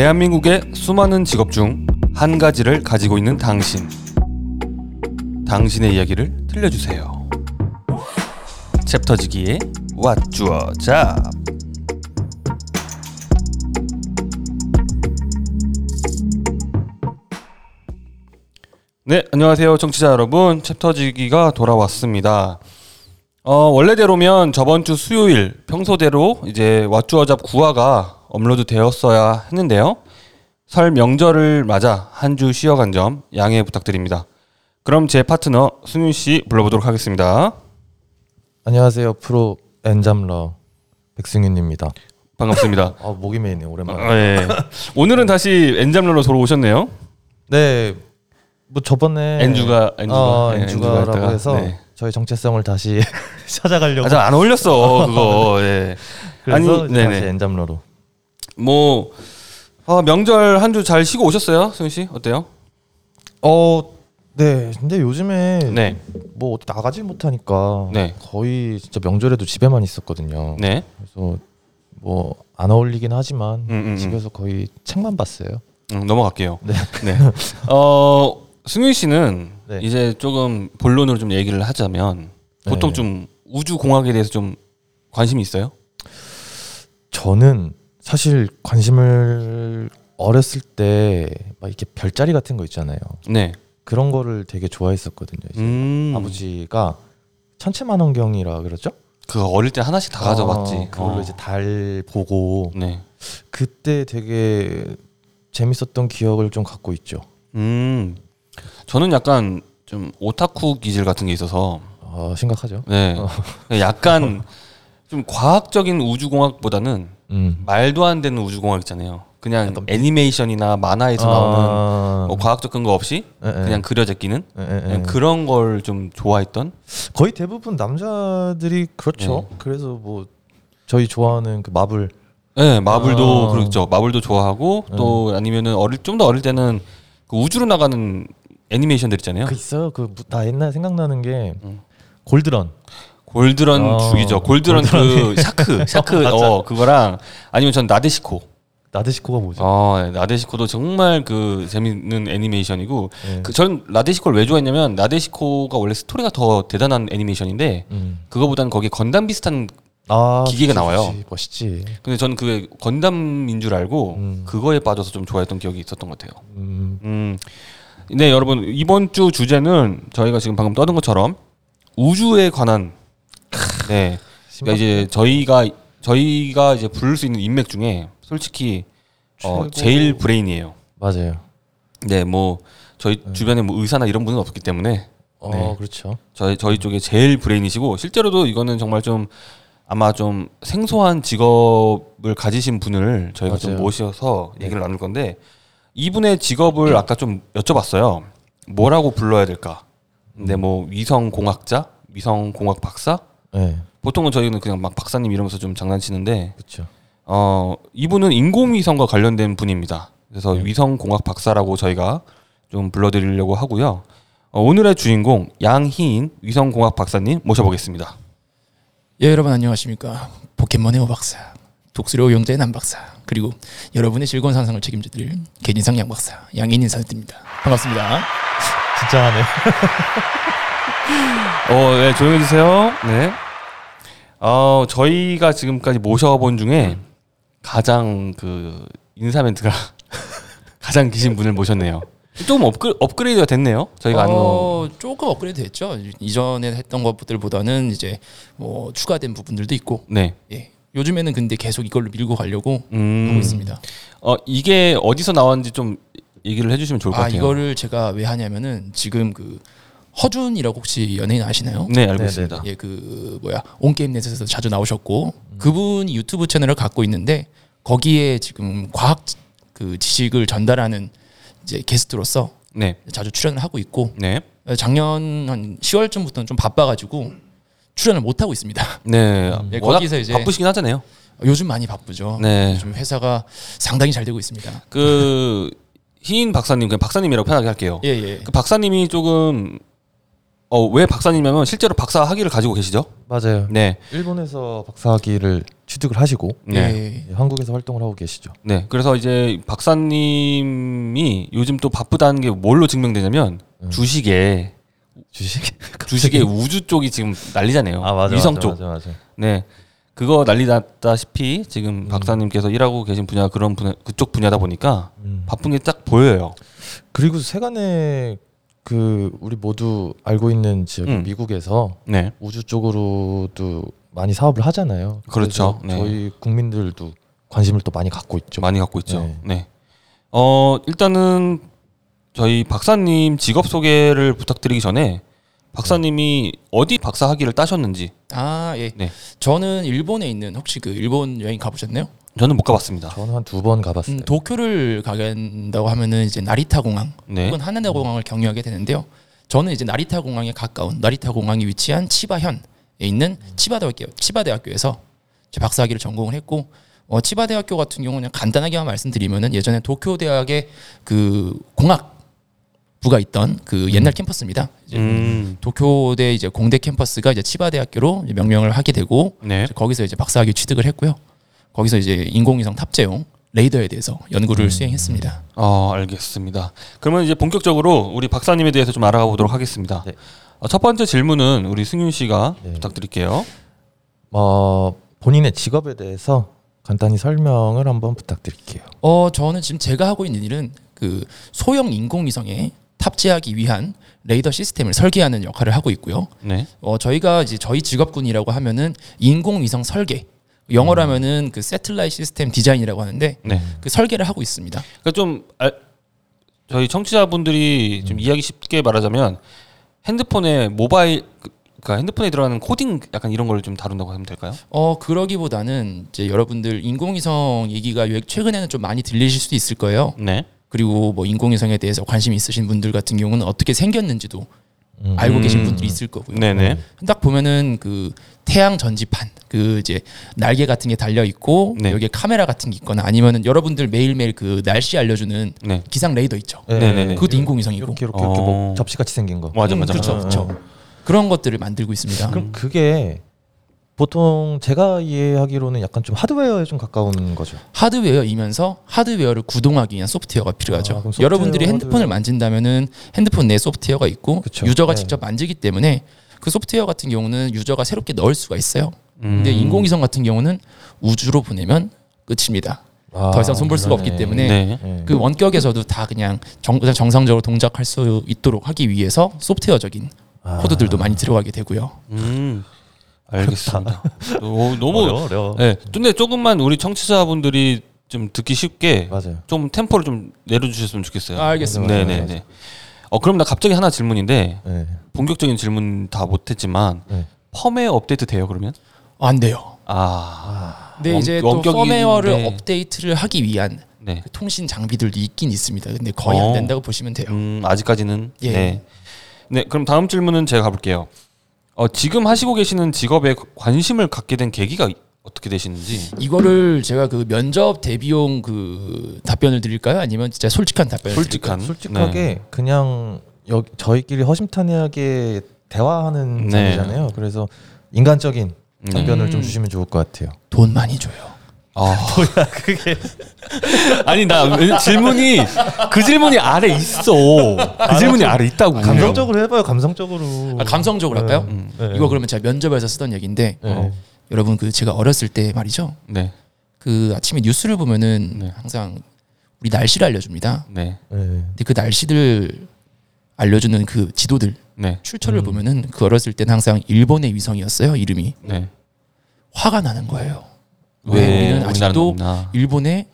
대한민국의 수많은 직업 중 한 가지를 가지고 있는 당신. 당신의 이야기를 들려주세요. 챕터지기의 왓주어 잡. 네, 안녕하세요, 청취자 여러분. 챕터지기가 돌아왔습니다. 어, 원래대로면 저번 주 수요일 평소대로 이제 왓주어 잡 9화가 업로드 되었어야 했는데요. 설 명절을 맞아 한 주 쉬어간 점 양해 부탁드립니다. 그럼 제 파트너 승윤 씨 불러보도록 하겠습니다. 안녕하세요 프로 엔잠러 백승윤입니다. 반갑습니다. 아 목이 메이네 오랜만에. 아, 예. 오늘은 다시 엔잠러로 돌아오셨네요. 네, 뭐 저번에 엔주가 엔주가 어, 예, 엔주가라고 엔주가 해서 네. 저희 정체성을 다시 찾아가려고. 아, 잘안 어울렸어 그거. 예. 그래서 아니. 다시 엔잠러로. 뭐 어, 명절 한 주 잘 쉬고 오셨어요, 승윤 씨? 어때요? 어, 네. 근데 요즘에 네, 뭐 어디 나가지 못하니까 네. 거의 진짜 명절에도 집에만 있었거든요. 네. 그래서 뭐 안 어울리긴 하지만 음, 음, 음. 집에서 거의 책만 봤어요. 음, 넘어갈게요. 네. 네. 어, 승윤 씨는 네. 이제 조금 본론으로 좀 얘기를 하자면 보통 네. 좀 우주 공학에 대해서 좀 관심이 있어요? 저는 사실 관심을 어렸을 때 막 이렇게 별자리 같은 거 있잖아요. 네. 그런 거를 되게 좋아했었거든요. 이제 음. 아버지가 천체만원경이라 그러죠? 그 어릴 때 하나씩 다 가져봤지. 어, 그걸로 어. 이제 달 보고 네. 그때 되게 재밌었던 기억을 좀 갖고 있죠. 음. 저는 약간 좀 오타쿠 기질 같은 게 있어서 어, 심각하죠. 네. 약간 좀 과학적인 우주 공학보다는 음. 말도 안 되는 우주 공학 있잖아요. 그냥 약간 애니메이션이나 만화에서 나오는 아, 뭐 과학적 근거 없이 예, 예. 그냥 그려져 끼는. 그냥 그런 걸 좀 좋아했던 거의 대부분 남자들이 그렇죠. 네. 그래서 뭐 저희 좋아하는 그 마블 네, 마블도 아. 그렇죠. 마블도 좋아하고 또 아니면은 어릴 좀 더 어릴 때는 그 우주로 나가는 애니메이션들 있잖아요. 그 있어요. 그 나 옛날 생각나는 게 음. 골드런. 골드런 어, 죽이죠. 골드런 그 샤크, 샤크 어 그거랑 아니면 전 나데시코. 나데시코가 뭐죠? 어 네, 나데시코도 정말 그 재밌는 애니메이션이고 네. 그전 나데시코를 왜 좋아했냐면 나데시코가 원래 스토리가 더 대단한 애니메이션인데 음. 그거보다는 거기에 건담 비슷한 아, 기계가 좋지, 나와요. 멋있지. 근데 저는 그게 건담인 줄 알고 음. 그거에 빠져서 좀 좋아했던 기억이 있었던 것 같아요. 음. 음. 네, 여러분 이번 주 주제는 저희가 지금 방금 떠든 것처럼 우주에 관한 네. 그러니까 이제 저희가 저희가 이제 부를 수 있는 인맥 중에 솔직히 어. 제일 브레인이에요. 맞아요. 네, 뭐 저희 주변에 뭐 의사나 이런 분은 없기 때문에 어, 네. 그렇죠. 저희 저희 쪽에 제일 브레인이시고 실제로도 이거는 정말 좀 아마 좀 생소한 직업을 가지신 분을 저희가 좀 맞아요. 모셔서 얘기를 나눌 건데 이분의 직업을 아까 좀 여쭤봤어요. 뭐라고 불러야 될까? 근데 뭐 위성 공학자, 위성 공학 박사? 네. 보통은 저희는 그냥 막 박사님 이러면서 좀 장난치는데 그렇죠. 어 이분은 인공위성과 관련된 분입니다. 그래서 위성 공학 박사라고 저희가 좀 불러드리려고 하고요. 어, 오늘의 주인공 양희인 위성 공학 박사님 모셔보겠습니다. 예 여러분 안녕하십니까 포켓몬의 오 박사 독수리 용자의 남 박사 그리고 여러분의 즐거운 상상을 책임져드릴 개인상 양 박사 양인 인사드립니다 반갑습니다 진짜 하네. 어, 네, 조용해 주세요. 네. 어, 저희가 지금까지 모셔본 중에 가장 그 인사 멘트가 가장 기신 분을 모셨네요. 좀 업그, 업그레이드가 됐네요. 저희가 아는 거. 어, 조금 업그레이드 됐죠 이전에 했던 것들보다는 이제 뭐 추가된 부분들도 있고 네. 예 요즘에는 근데 계속 이걸로 밀고 가려고 음. 하고 있습니다 어, 이게 어디서 나왔는지 좀 얘기를 해주시면 좋을 것 아 같아요. 이거를 제가 왜 하냐면은 지금 그 허준이라고 혹시 연예인 아시나요? 네, 알고 네, 있습니다. 예, 그 뭐야 온게임넷에서 자주 나오셨고 그분이 유튜브 채널을 갖고 있는데 거기에 지금 과학 그 지식을 전달하는 이제 게스트로서 네. 자주 출연을 하고 있고 네. 작년 한 10월쯤부터는 좀 바빠가지고 출연을 못 하고 있습니다. 네. 예, 워낙 거기서 이제 바쁘시긴 하잖아요. 요즘 많이 바쁘죠. 네. 요즘 회사가 상당히 잘 되고 있습니다. 그 희인 박사님 그냥 박사님이라고 편하게 할게요. 예, 예. 그 박사님이 조금 어 왜 박사님이냐면 실제로 박사 학위를 가지고 계시죠? 맞아요. 네. 일본에서 박사학위를 취득을 하시고 네. 예. 한국에서 활동을 하고 계시죠. 네. 그래서 이제 박사님이 요즘 또 바쁘다는 게 뭘로 증명되냐면 음. 주식에 주식 주식의 우주 쪽이 지금 난리잖아요. 위성 쪽. 맞아, 맞아. 네. 그거 난리 났다시피 지금 음. 박사님께서 일하고 계신 분야 그런 분야 그쪽 분야다 보니까 음. 바쁜 게 딱 보여요. 그리고 세간에 그 우리 모두 알고 있는 지역 음. 미국에서 네. 우주 쪽으로도 많이 사업을 하잖아요. 그렇죠. 네. 저희 국민들도 관심을 또 많이 갖고 있죠. 많이 갖고 있죠. 네. 네. 어, 일단은 저희 박사님 직업 소개를 부탁드리기 전에 박사님이 어디 박사 학위를 따셨는지 아 예. 네. 저는 일본에 있는 혹시 그 일본 여행 가보셨나요? 저는 못 가봤습니다. 저는 한 두 번 가봤어요. 음, 도쿄를 가긴다고 하면은 이제 나리타 공항 네. 혹은 하나다 공항을 경유하게 되는데요. 저는 이제 나리타 공항에 가까운 나리타 공항이 위치한 치바현에 있는 치바대학교 치바대학교에서 제 박사학위를 전공을 했고 어, 치바대학교 같은 경우는 간단하게만 말씀드리면은 예전에 도쿄 대학의 그 공학 부가 있던 그 옛날 캠퍼스입니다. 이제 음. 도쿄대 이제 공대 캠퍼스가 이제 치바대학교로 이제 명명을 하게 되고 네. 이제 거기서 이제 박사학위 취득을 했고요. 거기서 이제 인공위성 탑재용 레이더에 대해서 연구를 수행했습니다. 어, 알겠습니다. 그러면 이제 본격적으로 우리 박사님에 대해서 좀 알아가 보도록 하겠습니다. 네. 어, 첫 번째 질문은 우리 승윤 씨가 네. 부탁드릴게요. 어, 본인의 직업에 대해서 간단히 설명을 한번 부탁드릴게요. 어 저는 지금 제가 하고 있는 일은 그 소형 인공위성에 탑재하기 위한 레이더 시스템을 설계하는 역할을 하고 있고요. 네. 어 저희가 이제 저희 직업군이라고 하면은 인공위성 설계 영어로 하면은 그 satellite system design이라고 하는데 네. 그 설계를 하고 있습니다. 그러니까 좀 알, 저희 청취자분들이 좀 이야기 쉽게 말하자면 핸드폰에 모바일 그- 그러니까 핸드폰에 들어가는 코딩 약간 이런 걸 좀 다룬다고 하면 될까요? 어 그러기보다는 이제 여러분들 인공위성 얘기가 요- 최근에는 좀 많이 들리실 수도 있을 거예요. 네. 그리고 뭐 인공위성에 대해서 관심 있으신 분들 같은 경우는 어떻게 생겼는지도 음. 알고 계신 음. 분들이 있을 거고요. 네네. 딱 보면은 그 태양 전지판 그 이제 날개 같은 게 달려 있고 네. 여기에 카메라 같은 게 있거나 아니면은 여러분들 매일매일 그 날씨 알려주는 네. 기상 레이더 있죠. 네네네. 그것도 인공위성이고 이렇게 이렇게 이렇게 어. 뭐 접시같이 생긴 거. 맞아 음, 맞아. 그렇죠, 어, 그렇죠. 어. 그런 것들을 만들고 있습니다. 그럼 그게 보통 제가 이해하기로는 약간 좀 하드웨어에 좀 가까운 거죠. 하드웨어이면서 하드웨어를 구동하기 위한 소프트웨어가 필요하죠. 아, 소프트웨어, 여러분들이 핸드폰을 하드웨어. 만진다면은 핸드폰 내 소프트웨어가 있고 그쵸. 유저가 네. 직접 만지기 때문에 그 소프트웨어 같은 경우는 유저가 새롭게 넣을 수가 있어요. 음. 근데 인공위성 같은 경우는 우주로 보내면 끝입니다. 아, 더 이상 손볼 수가. 없기 때문에 네. 네. 그 원격에서도 다 그냥 정, 정상적으로 동작할 수 있도록 하기 위해서 소프트웨어적인 아. 코드들도 많이 들어가게 되고요. 음. 알겠습니다. 오, 너무 어려워, 어려워. 네. 근데 조금만 우리 청취자분들이 좀 듣기 쉽게 맞아요. 좀 템포를 좀 내려주셨으면 좋겠어요. 아, 알겠습니다. 맞아요, 네네네. 맞아요. 어 그럼 나 갑자기 하나 질문인데 네. 본격적인 질문 다 못했지만 네. 펌웨어 업데이트 돼요 그러면? 안 돼요. 아. 근데 원- 이제 또. 펌웨어를 업데이트를 하기 위한 네. 그 통신 장비들도 있긴 있습니다. 근데 거의 어. 안 된다고 보시면 돼요. 음 아직까지는. 예. 네. 네 그럼 다음 질문은 제가 가볼게요. 어 지금 하시고 계시는 직업에 관심을 갖게 된 계기가 어떻게 되시는지. 이거를 제가 그 면접 대비용 그 답변을 드릴까요? 아니면 진짜 솔직한 답변을 솔직한. 드릴까요? 솔직하게 네. 그냥 여, 저희끼리 허심탄회하게 대화하는 네. 자리잖아요. 그래서 인간적인 네. 답변을 음. 좀 주시면 좋을 것 같아요. 돈 많이 줘요. 아. 뭐야 그게 아니 나 왜- 질문이 그 질문이 아래 있어 그 질문이 아래 있다고 감성적으로 해봐요. 감성적으로. 아, 감성적으로 할까요? 음. 네. 이거 그러면 제가 면접에서 쓰던 얘기인데 네. 어. 여러분 그 제가 어렸을 때 말이죠. 네, 그 아침에 뉴스를 보면은 네. 항상 우리 날씨를 알려줍니다. 네, 네. 근데 그 날씨를 알려주는 그 지도들 네, 출처를 음. 보면은 그 어렸을 때는 항상 일본의 위성이었어요. 이름이 네. 화가 나는 거예요. 왜왜 우리는 아직도 없나? 일본의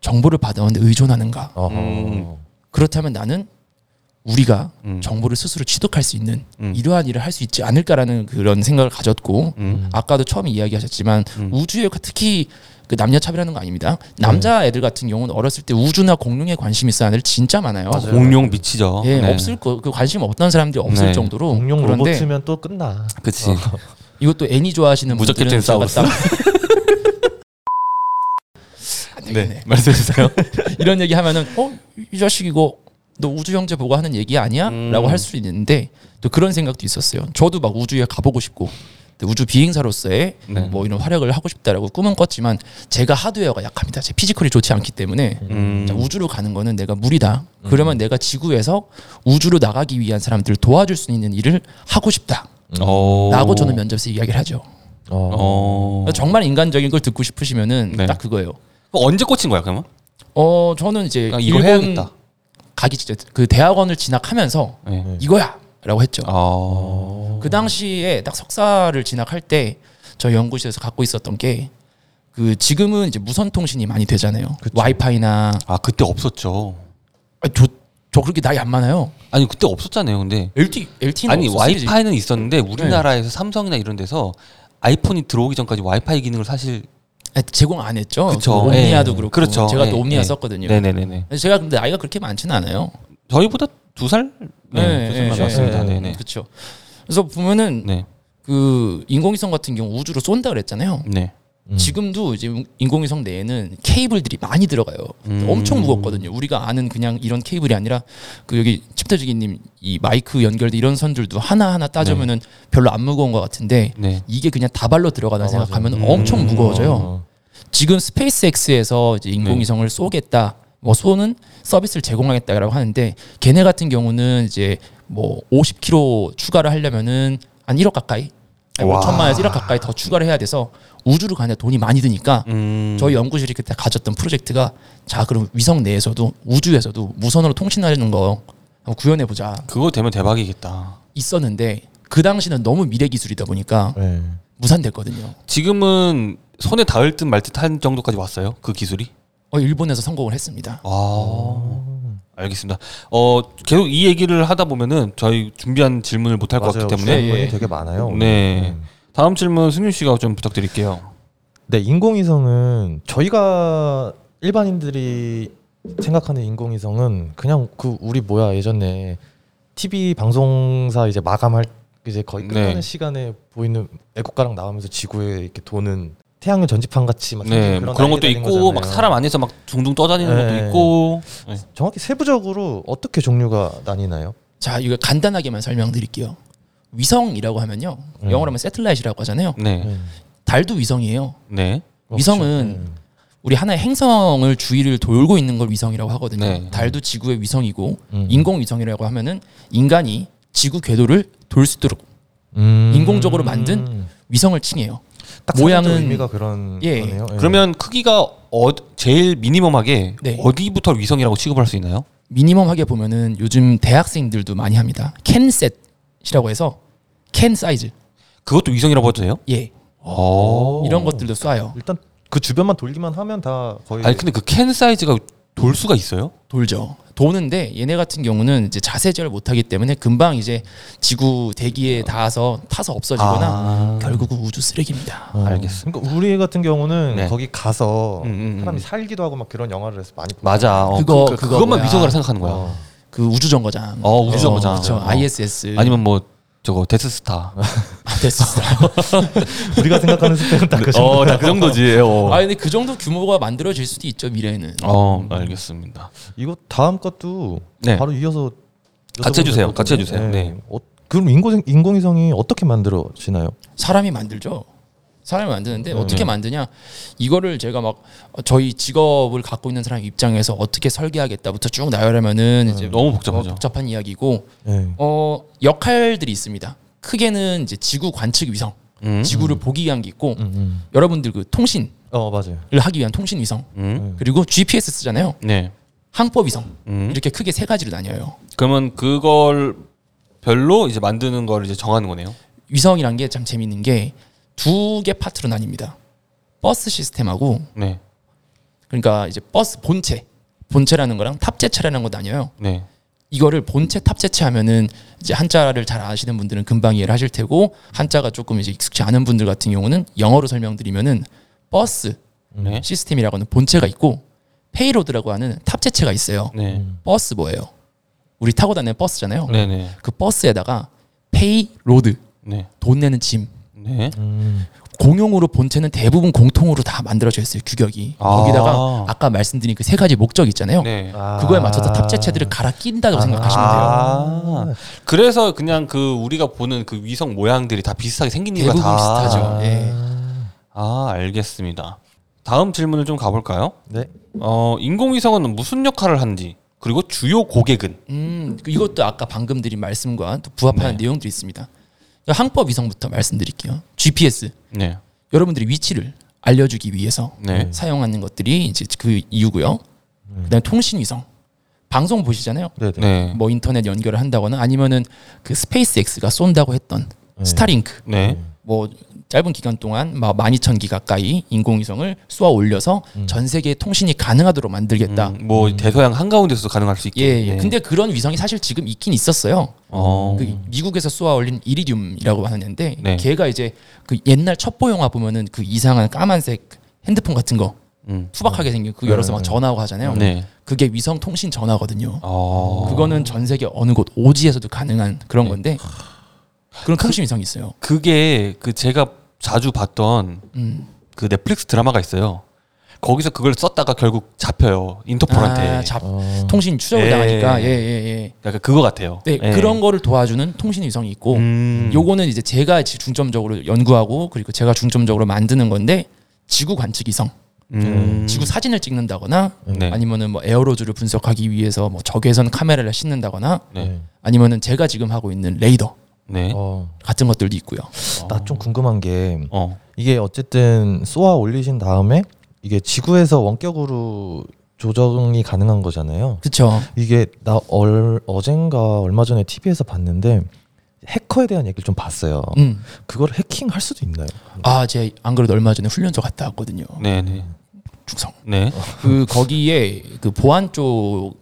정보를 받아오는데 의존하는가? 어허. 음. 그렇다면 나는 우리가 음. 정보를 스스로 취득할 수 있는 음. 이러한 일을 할 수 있지 않을까라는 그런 생각을 가졌고 음. 아까도 처음에 이야기하셨지만 음. 우주에 특히 그 남녀 차별하는 거 아닙니다. 남자 애들 같은 경우는 어렸을 때 우주나 공룡에 관심 있어 하는 애들 진짜 많아요. 맞아요. 공룡 미치죠. 예, 네. 없을 거 그 관심 없던 사람들이 없을 네. 정도로 공룡 그런데 로봇이면 또 끝나. 그치. 이것도 애니 좋아하시는 무적 분들은 캡틴 제가 사우루스. 딱- 안 되겠네. 네, 말씀해 주세요. 이런 얘기 하면은 어이 자식 이거 너 우주 형제 보고 하는 얘기 아니야? 음. 라고 할수 있는데 또 그런 생각도 있었어요. 저도 막 우주에 가보고 싶고 우주 비행사로서의 네. 뭐 이런 활약을 하고 싶다라고 꿈은 꿨지만 제가 하드웨어가 약합니다. 제 피지컬이 좋지 않기 때문에 음. 자, 우주로 가는 거는 내가 무리다. 그러면 내가 지구에서 우주로 나가기 위한 사람들을 도와줄 수 있는 일을 하고 싶다. 어. 라고 저는 면접에서 이야기를 하죠. 어. 어. 정말 인간적인 걸 듣고 싶으시면은 네. 딱 그거예요. 언제 꽂힌 거야 그러면? 어 저는 이제 아, 이거 해야겠다. 가기 직전 그 대학원을 진학하면서 네. 이거야라고 했죠. 어. 그 당시에 딱 석사를 진학할 때 저희 연구실에서 갖고 있었던 게 그 지금은 이제 무선 통신이 많이 되잖아요. 와이파이나 아 그때 없었죠. 아, 저, 저 그렇게 나이 안 많아요. 아니 그때 없었잖아요. 근데 LT LT는 아니 와이파이는 있었는데 네. 우리나라에서 삼성이나 이런 데서 아이폰이 들어오기 전까지 와이파이 기능을 사실 제공 안 했죠. 그쵸. 그 옴니아도 예. 그렇고 그렇죠. 제가 또 예, 옴니아 예. 썼거든요. 그래서 제가 근데 나이가 그렇게 많지는 않아요. 저희보다 두 살? 네, 두살 네, 많았습니다. 네. 네네. 그렇죠. 그래서 보면은 네. 그 인공위성 같은 경우 우주로 쏜다 그랬잖아요. 네. 음. 지금도 이제 인공위성 내에는 케이블들이 많이 들어가요. 음. 엄청 무겁거든요. 우리가 아는 그냥 이런 케이블이 아니라 그 여기 챕터지기님 이 마이크 연결된 이런 선들도 하나 하나 따지면은 별로 안 무거운 것 같은데 네. 이게 그냥 다발로 들어가다 아, 생각하면 맞아요. 엄청 음. 무거워져요. 어. 지금 SpaceX에서 이제 네. 인공위성을 쏘겠다, 뭐 쏘는 서비스를 제공하겠다라고 하는데 걔네 같은 경우는 이제 뭐 50km 추가를 하려면은 한 1억 가까이, 아니, 와. 5천만에서 1억 가까이 더 추가를 해야 돼서 우주로 가는데 돈이 많이 드니까 음. 저희 연구실이 그때 가졌던 프로젝트가 자 그럼 위성 내에서도 우주에서도 무선으로 통신하는 거 한번 구현해 보자 그거 되면 대박이겠다. 있었는데 그 당시는 너무 미래 기술이다 보니까 네. 무산됐거든요. 지금은 손에 닿을 듯 말 듯한 정도까지 왔어요. 그 기술이? 어, 일본에서 성공을 했습니다. 아. 알겠습니다. 어 계속 이 얘기를 하다 보면은 저희 준비한 질문을 못 할 것. 같기 때문에 예, 질문이 예. 되게 많아요. 네. 음. 다음 질문 승윤 씨가 좀 부탁드릴게요. 네, 인공위성은 저희가 일반인들이 생각하는 인공위성은 그냥 그 우리 뭐야 예전에 TV 방송사 이제 마감할 이제 거의 끝나는 네. 시간에 보이는 애국가랑 나오면서 지구에 이렇게 도는 태양의 전지판 같이 막 네, 뭐 그런 것도 날개 달린 있고 막 거잖아요. 사람 안에서 막 둥둥 떠다니는 네. 것도 있고. 네. 정확히 세부적으로 어떻게 종류가 나뉘나요? 자, 이거 간단하게만 설명드릴게요. 위성이라고 하면요. 음. 영어로 하면 세틀라이트라고 하잖아요. 네, 음. 달도 위성이에요. 네, 위성은 음. 우리 하나의 행성을 주위를 돌고 있는 걸 위성이라고 하거든요. 네. 달도 지구의 위성이고 음. 인공 위성이라고 하면은 인간이 지구 궤도를 돌 수 있도록 음. 인공적으로 만든 위성을 칭해요. 딱 모양은- 모양은 의미가 그런 예. 거네요. 예. 그러면 크기가 어, 제일 미니멈하게 네. 어디부터 위성이라고 취급할 수 있나요? 미니멈하게 보면은 요즘 대학생들도 많이 합니다. 캔셋 이라고 해서 캔 사이즈. 그것도 위성이라고 해도 돼요? 예. 어. 이런 것들도 쏴요. 일단 그 주변만 돌기만 하면 다 거의 아니 근데 그 캔 사이즈가 돌 수가 있어요? 돌죠. 도는데 얘네 같은 경우는 이제 자세 제어를 못하기 때문에 금방 이제 지구 대기에 닿아서 타서 없어지거나 아. 결국은 우주 쓰레기입니다. 어. 알겠습니다. 그러니까 우리 같은 경우는 네. 거기 가서 음, 음, 음. 사람이 살기도 하고 막 그런 영화를 해서 많이 보고 맞아. 어, 그거- 그, 그, 그거 그것만 뭐야. 위성이라 생각하는 거야. 어. 그 우주 정거장. 어, 우주 정거장. 그렇죠. 어. ISS. 아니면 뭐 저거 데스스타. 아, 됐어. 우리가 생각하는 스펙은 딱그 정도. 어, 나그 정도지. 어. 아 근데 그 정도 규모가 만들어질 수도 있죠 미래에는. 어, 알겠습니다. 이거 다음 것도 네. 바로 이어서 같이 해주세요. 같이. 해주세요. 네. 어, 그럼 인공 인공위성이 어떻게 만들어지나요? 사람이 만들죠. 사람이 만드는데 음. 어떻게 만드냐? 이거를 제가 막 저희 직업을 갖고 있는 사람 입장에서 어떻게 설계하겠다부터 쭉 나열하면은 이제 너무 어, 복잡하죠. 복잡한 이야기고 네. 어 역할들이 있습니다. 크게는 이제 지구 관측 위성, 음. 지구를 보기 위한 게 있고 음, 음. 여러분들 그 통신을 어 맞아요. 하기 위한 통신 위성 음. 그리고 GPS 쓰잖아요. 네. 항법 위성 음. 이렇게 크게 세 가지로 나뉘어요. 그러면 그걸 별로 이제 만드는 걸 이제 정하는 거네요. 위성이란 게 참 재밌는 게 두 개 파트로 나뉩니다. 버스 시스템하고 네. 그러니까 이제 버스 본체 본체라는 거랑 탑재체라는 거 나뉘어요. 네. 이거를 본체 탑재체 하면은 이제 한자를 잘 아시는 분들은 금방 이해를 하실 테고 한자가 조금 이제 익숙치 않은 분들 같은 경우는 영어로 설명드리면은 버스 네. 시스템이라고 하는 본체가 있고 payload라고 하는 탑재체가 있어요. 네. 버스 뭐예요? 우리 타고 다니는 버스잖아요. 네. 네. 그 버스에다가 payload 네. 돈 내는 짐 네. 음. 공용으로 본체는 대부분 공통으로 다 만들어져 있어요 규격이 아. 거기다가 아까 말씀드린 그 세 가지 목적 있잖아요 네. 그거에 맞춰서 탑재체들을 갈아 낀다고 생각하시면 돼요 아, 그래서 그냥 그 우리가 보는 그 위성 모양들이 다 비슷하게 생긴 이유가 대부분 다 비슷하죠. 예. 아 알겠습니다. 다음 질문을 좀 가볼까요? 네. 어 인공위성은 무슨 역할을 하는지 그리고 주요 고객은 음, 그 이것도 아까 방금 드린 말씀과 또 부합하는 네. 내용들이 있습니다. 항법 위성부터 말씀드릴게요. GPS 네, 여러분들이 위치를 알려주기 위해서 네, 사용하는 것들이 이제 그 이유고요. 그다음에 통신 위성 방송 보시잖아요. 네네. 네, 뭐 인터넷 연결을 한다거나 아니면은 그 SpaceX가 쏜다고 했던 네. 스타링크 네, 뭐 짧은 기간 동안 막 12,000기 가까이 인공위성을 쏘아 올려서 음. 전 세계 통신이 가능하도록 만들겠다. 음, 뭐 대서양 한 가운데서도 가능할 수 있게. 예, 예. 네. 근데 그런 위성이 사실 지금 있긴 있었어요. 어, 그 미국에서 쏘아 올린 이리듐이라고 하는데 네. 걔가 이제 그 옛날 첩보 영화 보면은 그 이상한 까만색 핸드폰 같은 거 음, 투박하게 생긴 그 열어서 막 네. 전화하고 하잖아요. 네, 그게 위성 통신 전화거든요. 어, 그거는 전 세계 어느 곳 오지에서도 가능한 그런 건데 그런 통신 위성이 있어요. 그게 그 제가 자주 봤던 음. 그 넷플릭스 드라마가 있어요. 거기서 그걸 썼다가 결국 잡혀요 인터폴한테. 아, 잡, 어. 통신 추적을 예. 당하니까 예, 예, 예. 약간 그거 같아요. 네, 예. 그런 거를 도와주는 통신 위성이 있고 음. 요거는 이제 제가 지- 중점적으로 연구하고 그리고 제가 중점적으로 만드는 건데 지구 관측 위성, 음. 지구 사진을 찍는다거나 네. 아니면은 뭐 에어로즈를 분석하기 위해서 뭐 적외선 카메라를 싣는다거나 네. 아니면은 제가 지금 하고 있는 레이더 네. 어, 같은 것들도 있고요. 나 좀 궁금한 게 어. 이게 어쨌든 쏘아 올리신 다음에 이게 지구에서 원격으로 조정이 가능한 거잖아요. 그렇죠. 이게 나 얼, 어젠가 얼마 전에 TV에서 봤는데 해커에 대한 얘기를 좀 봤어요. 음. 그걸 해킹할 수도 있나요? 아, 제가 안 그래도 얼마 전에 훈련소 갔다 왔거든요. 네, 네. 충성. 네. 그 거기에 그 보안 쪽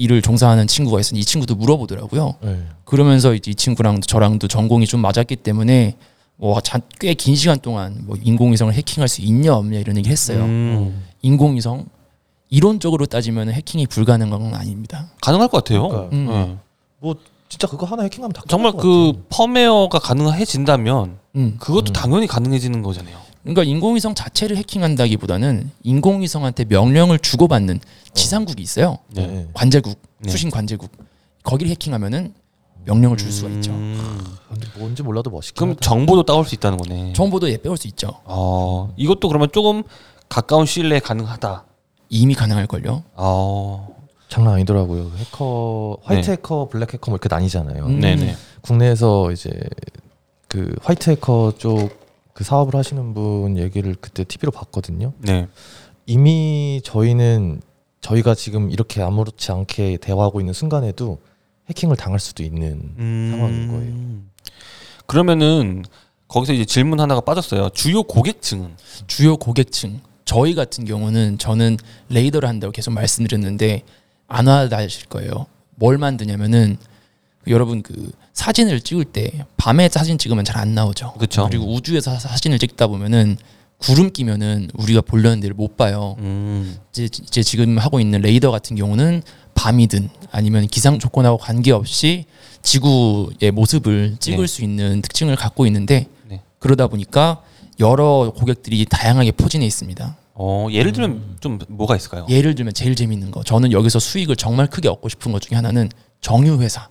일을 종사하는 친구가 있었는데 이 친구도 물어보더라고요. 네. 그러면서 이제 이 친구랑 저랑도 전공이 좀 맞았기 때문에 뭐꽤 긴 시간 동안 뭐 인공위성을 해킹할 수 있냐 없냐 이런 얘기 했어요. 음. 인공위성 이론적으로 따지면 해킹이 불가능한 건 아닙니다. 가능할 것 같아요. 그러니까요. 음. 네. 뭐 진짜 그거 하나 해킹하면 다 정말 그 펌웨어가 가능해진다면 음. 그것도 당연히 가능해지는 거잖아요. 그러니까 인공위성 자체를 해킹한다기보다는 인공위성한테 명령을 주고받는 지상국이 있어요. 네. 네. 관제국, 네. 수신 관제국. 거기를 해킹하면은 명령을 줄 수가 있죠. 음. 근데 뭔지 몰라도 멋있긴 그럼 하다. 정보도 따올 수 있다는 거네. 정보도 예 빼올 수 있죠. 어, 이것도 그러면 조금 가까운 시일 내에 가능하다. 이미 가능할 걸요. 어, 장난 아니더라고요. 해커 화이트 네. 해커, 블랙 해커 뭐 이렇게 나뉘잖아요. 음. 네네. 국내에서 이제 그 화이트 해커 쪽 그 사업을 하시는 분 얘기를 그때 TV로 봤거든요. 네. 이미 저희는 저희가 지금 이렇게 아무렇지 않게 대화하고 있는 순간에도 해킹을 당할 수도 있는 상황인 거예요. 그러면은 거기서 이제 질문 하나가 빠졌어요. 주요 고객층은 주요 고객층 저희 같은 경우는 저는 레이더를 한다고 계속 말씀드렸는데 안 와닿으실 거예요. 뭘 만드냐면은 그 여러분 그 사진을 찍을 때 밤에 사진 찍으면 잘 안 나오죠. 그쵸. 그리고 우주에서 사- 사진을 찍다 보면은 구름 끼면은 우리가 보려는 데를 못 봐요. 음. 이제, 이제 지금 하고 있는 레이더 같은 경우는 밤이든 아니면 기상 조건하고 관계없이 지구의 모습을 찍을 네. 수 있는 특징을 갖고 있는데 네. 그러다 보니까 여러 고객들이 다양하게 포진해 있습니다. 어, 예를 들면 좀 뭐가 있을까요? 예를 들면 제일 재밌는 거 저는 여기서 수익을 정말 크게 얻고 싶은 것 중에 하나는 정유 회사.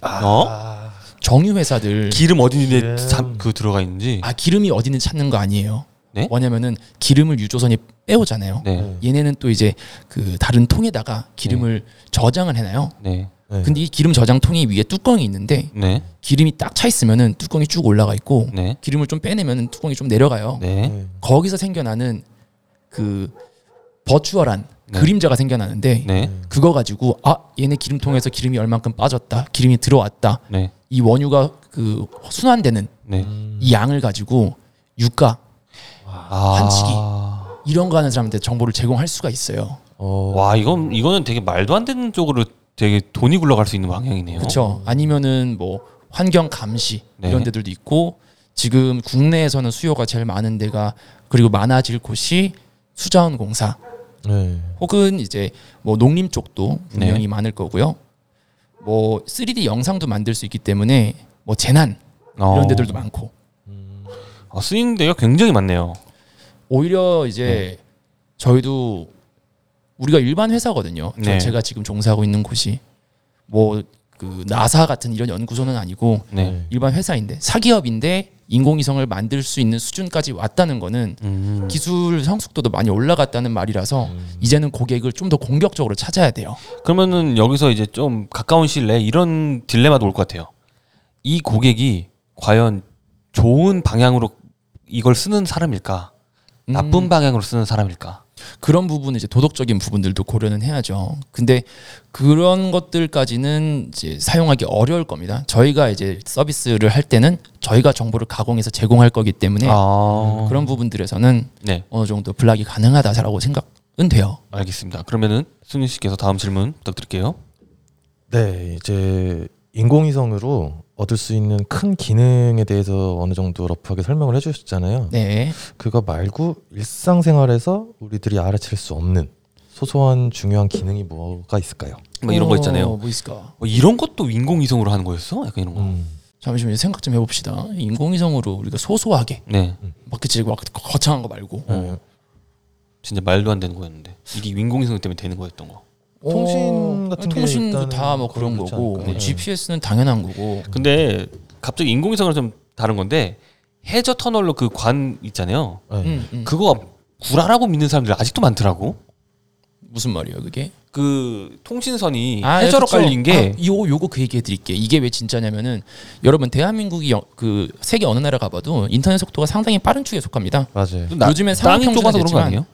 어? 정유 회사들 기름 어디에. 참- 그 들어가 있는지. 아 기름이 어디는 찾는 거 아니에요. 네? 뭐냐면은 기름을 유조선이 빼오잖아요. 네. 얘네는 또 이제 그 다른 통에다가 기름을 저장을 해놔요. 네. 네. 근데 이 기름 저장 통이 위에 뚜껑이 있는데 네. 기름이 딱 차 있으면은 뚜껑이 쭉 올라가 있고 네. 기름을 좀 빼내면은 뚜껑이 좀 내려가요. 네. 네. 거기서 생겨나는 그 버추얼한 네. 그림자가 생겨나는데 네. 그거 가지고 아 얘네 기름통에서 기름이 얼만큼 빠졌다 기름이 들어왔다 네. 이 원유가 그 순환되는 네. 음. 이 양을 가지고 유가 아. 한치기. 이런 거 하는 사람한테 정보를 제공할 수가 있어요. 어, 와, 이건 이거는 되게 말도 안 되는 쪽으로 되게 돈이 굴러갈 수 있는 방향이네요. 그렇죠. 아니면은 뭐 환경 감시 네. 이런 데들도 있고 지금 국내에서는 수요가 제일 많은 데가 그리고 많아질 곳이 수자원공사 네. 혹은 이제 뭐 농림 쪽도 분명히 네. 많을 거고요. 뭐 3D 영상도 만들 수 있기 때문에 뭐 재난 어. 이런 데들도 많고 어, 쓰이는 데가 굉장히 많네요. 오히려 이제 저희도 우리가 일반 회사거든요. 저- 네. 제가 지금 종사하고 있는 곳이 뭐 그 나사 같은 이런 연구소는 아니고 네. 일반 회사인데 사기업인데 인공위성을 만들 수 있는 수준까지 왔다는 거는 음. 기술 성숙도도 많이 올라갔다는 말이라서 이제는 고객을 좀 더 공격적으로 찾아야 돼요. 그러면은 여기서 이제 좀 가까운 시일 내에 이런 딜레마도 올 것 같아요. 이 고객이 과연 좋은 방향으로 이걸 쓰는 사람일까? 음. 나쁜 방향으로 쓰는 사람일까? 그런 부분 이제 도덕적인 부분들도 고려는 해야죠. 근데 그런 것들까지는 이제 사용하기 어려울 겁니다. 저희가 이제 서비스를 할 때는 저희가 정보를 가공해서 제공할 거기 때문에 아, 그런 부분들에서는 네, 어느 정도 블락이 가능하다라고 생각은 돼요. 알겠습니다. 그러면은 승윤 씨께서 다음 질문 부탁드릴게요. 네, 이제 인공위성으로 얻을 수 있는 큰 기능에 대해서 어느 정도 러프하게 설명을 해주셨잖아요. 네. 그거 말고 일상생활에서 우리들이 알아챌 수 없는 소소한 중요한 기능이 뭐가 있을까요? 뭐 이런 거 있잖아요. 어, 뭐 있을까? 뭐 이런 것도 인공위성으로 하는 거였어? 약간 이런 거. 음, 잠시만요. 생각 좀 해봅시다. 인공위성으로 우리가 소소하게 네, 막 그치 막 거창한 거 말고 네. 진짜 말도 안 되는 거였는데 이게 인공위성 때문에 되는 거였던 거. 통신 같은 게 통신도 다 뭐 그런 거고? 뭐 GPS는 당연한 거고 근데 갑자기 인공위성은 좀 다른 건데 해저 터널로 그 관 있잖아요. 네. 음, 음. 그거 구라라고 믿는 사람들이 아직도 많더라고. 무슨 말이에요 그게? 그 통신선이 아, 해저로 그쵸. 깔린 게 아, 요 요거 그 얘기해 드릴게. 이게 왜 진짜냐면은 여러분 대한민국이 여- 그 세계 어느 나라 가봐도 인터넷 속도가 상당히 빠른 축에 속합니다. 맞아요. 나- 요즘엔 땅이 좁아서 그런 거 아니에요?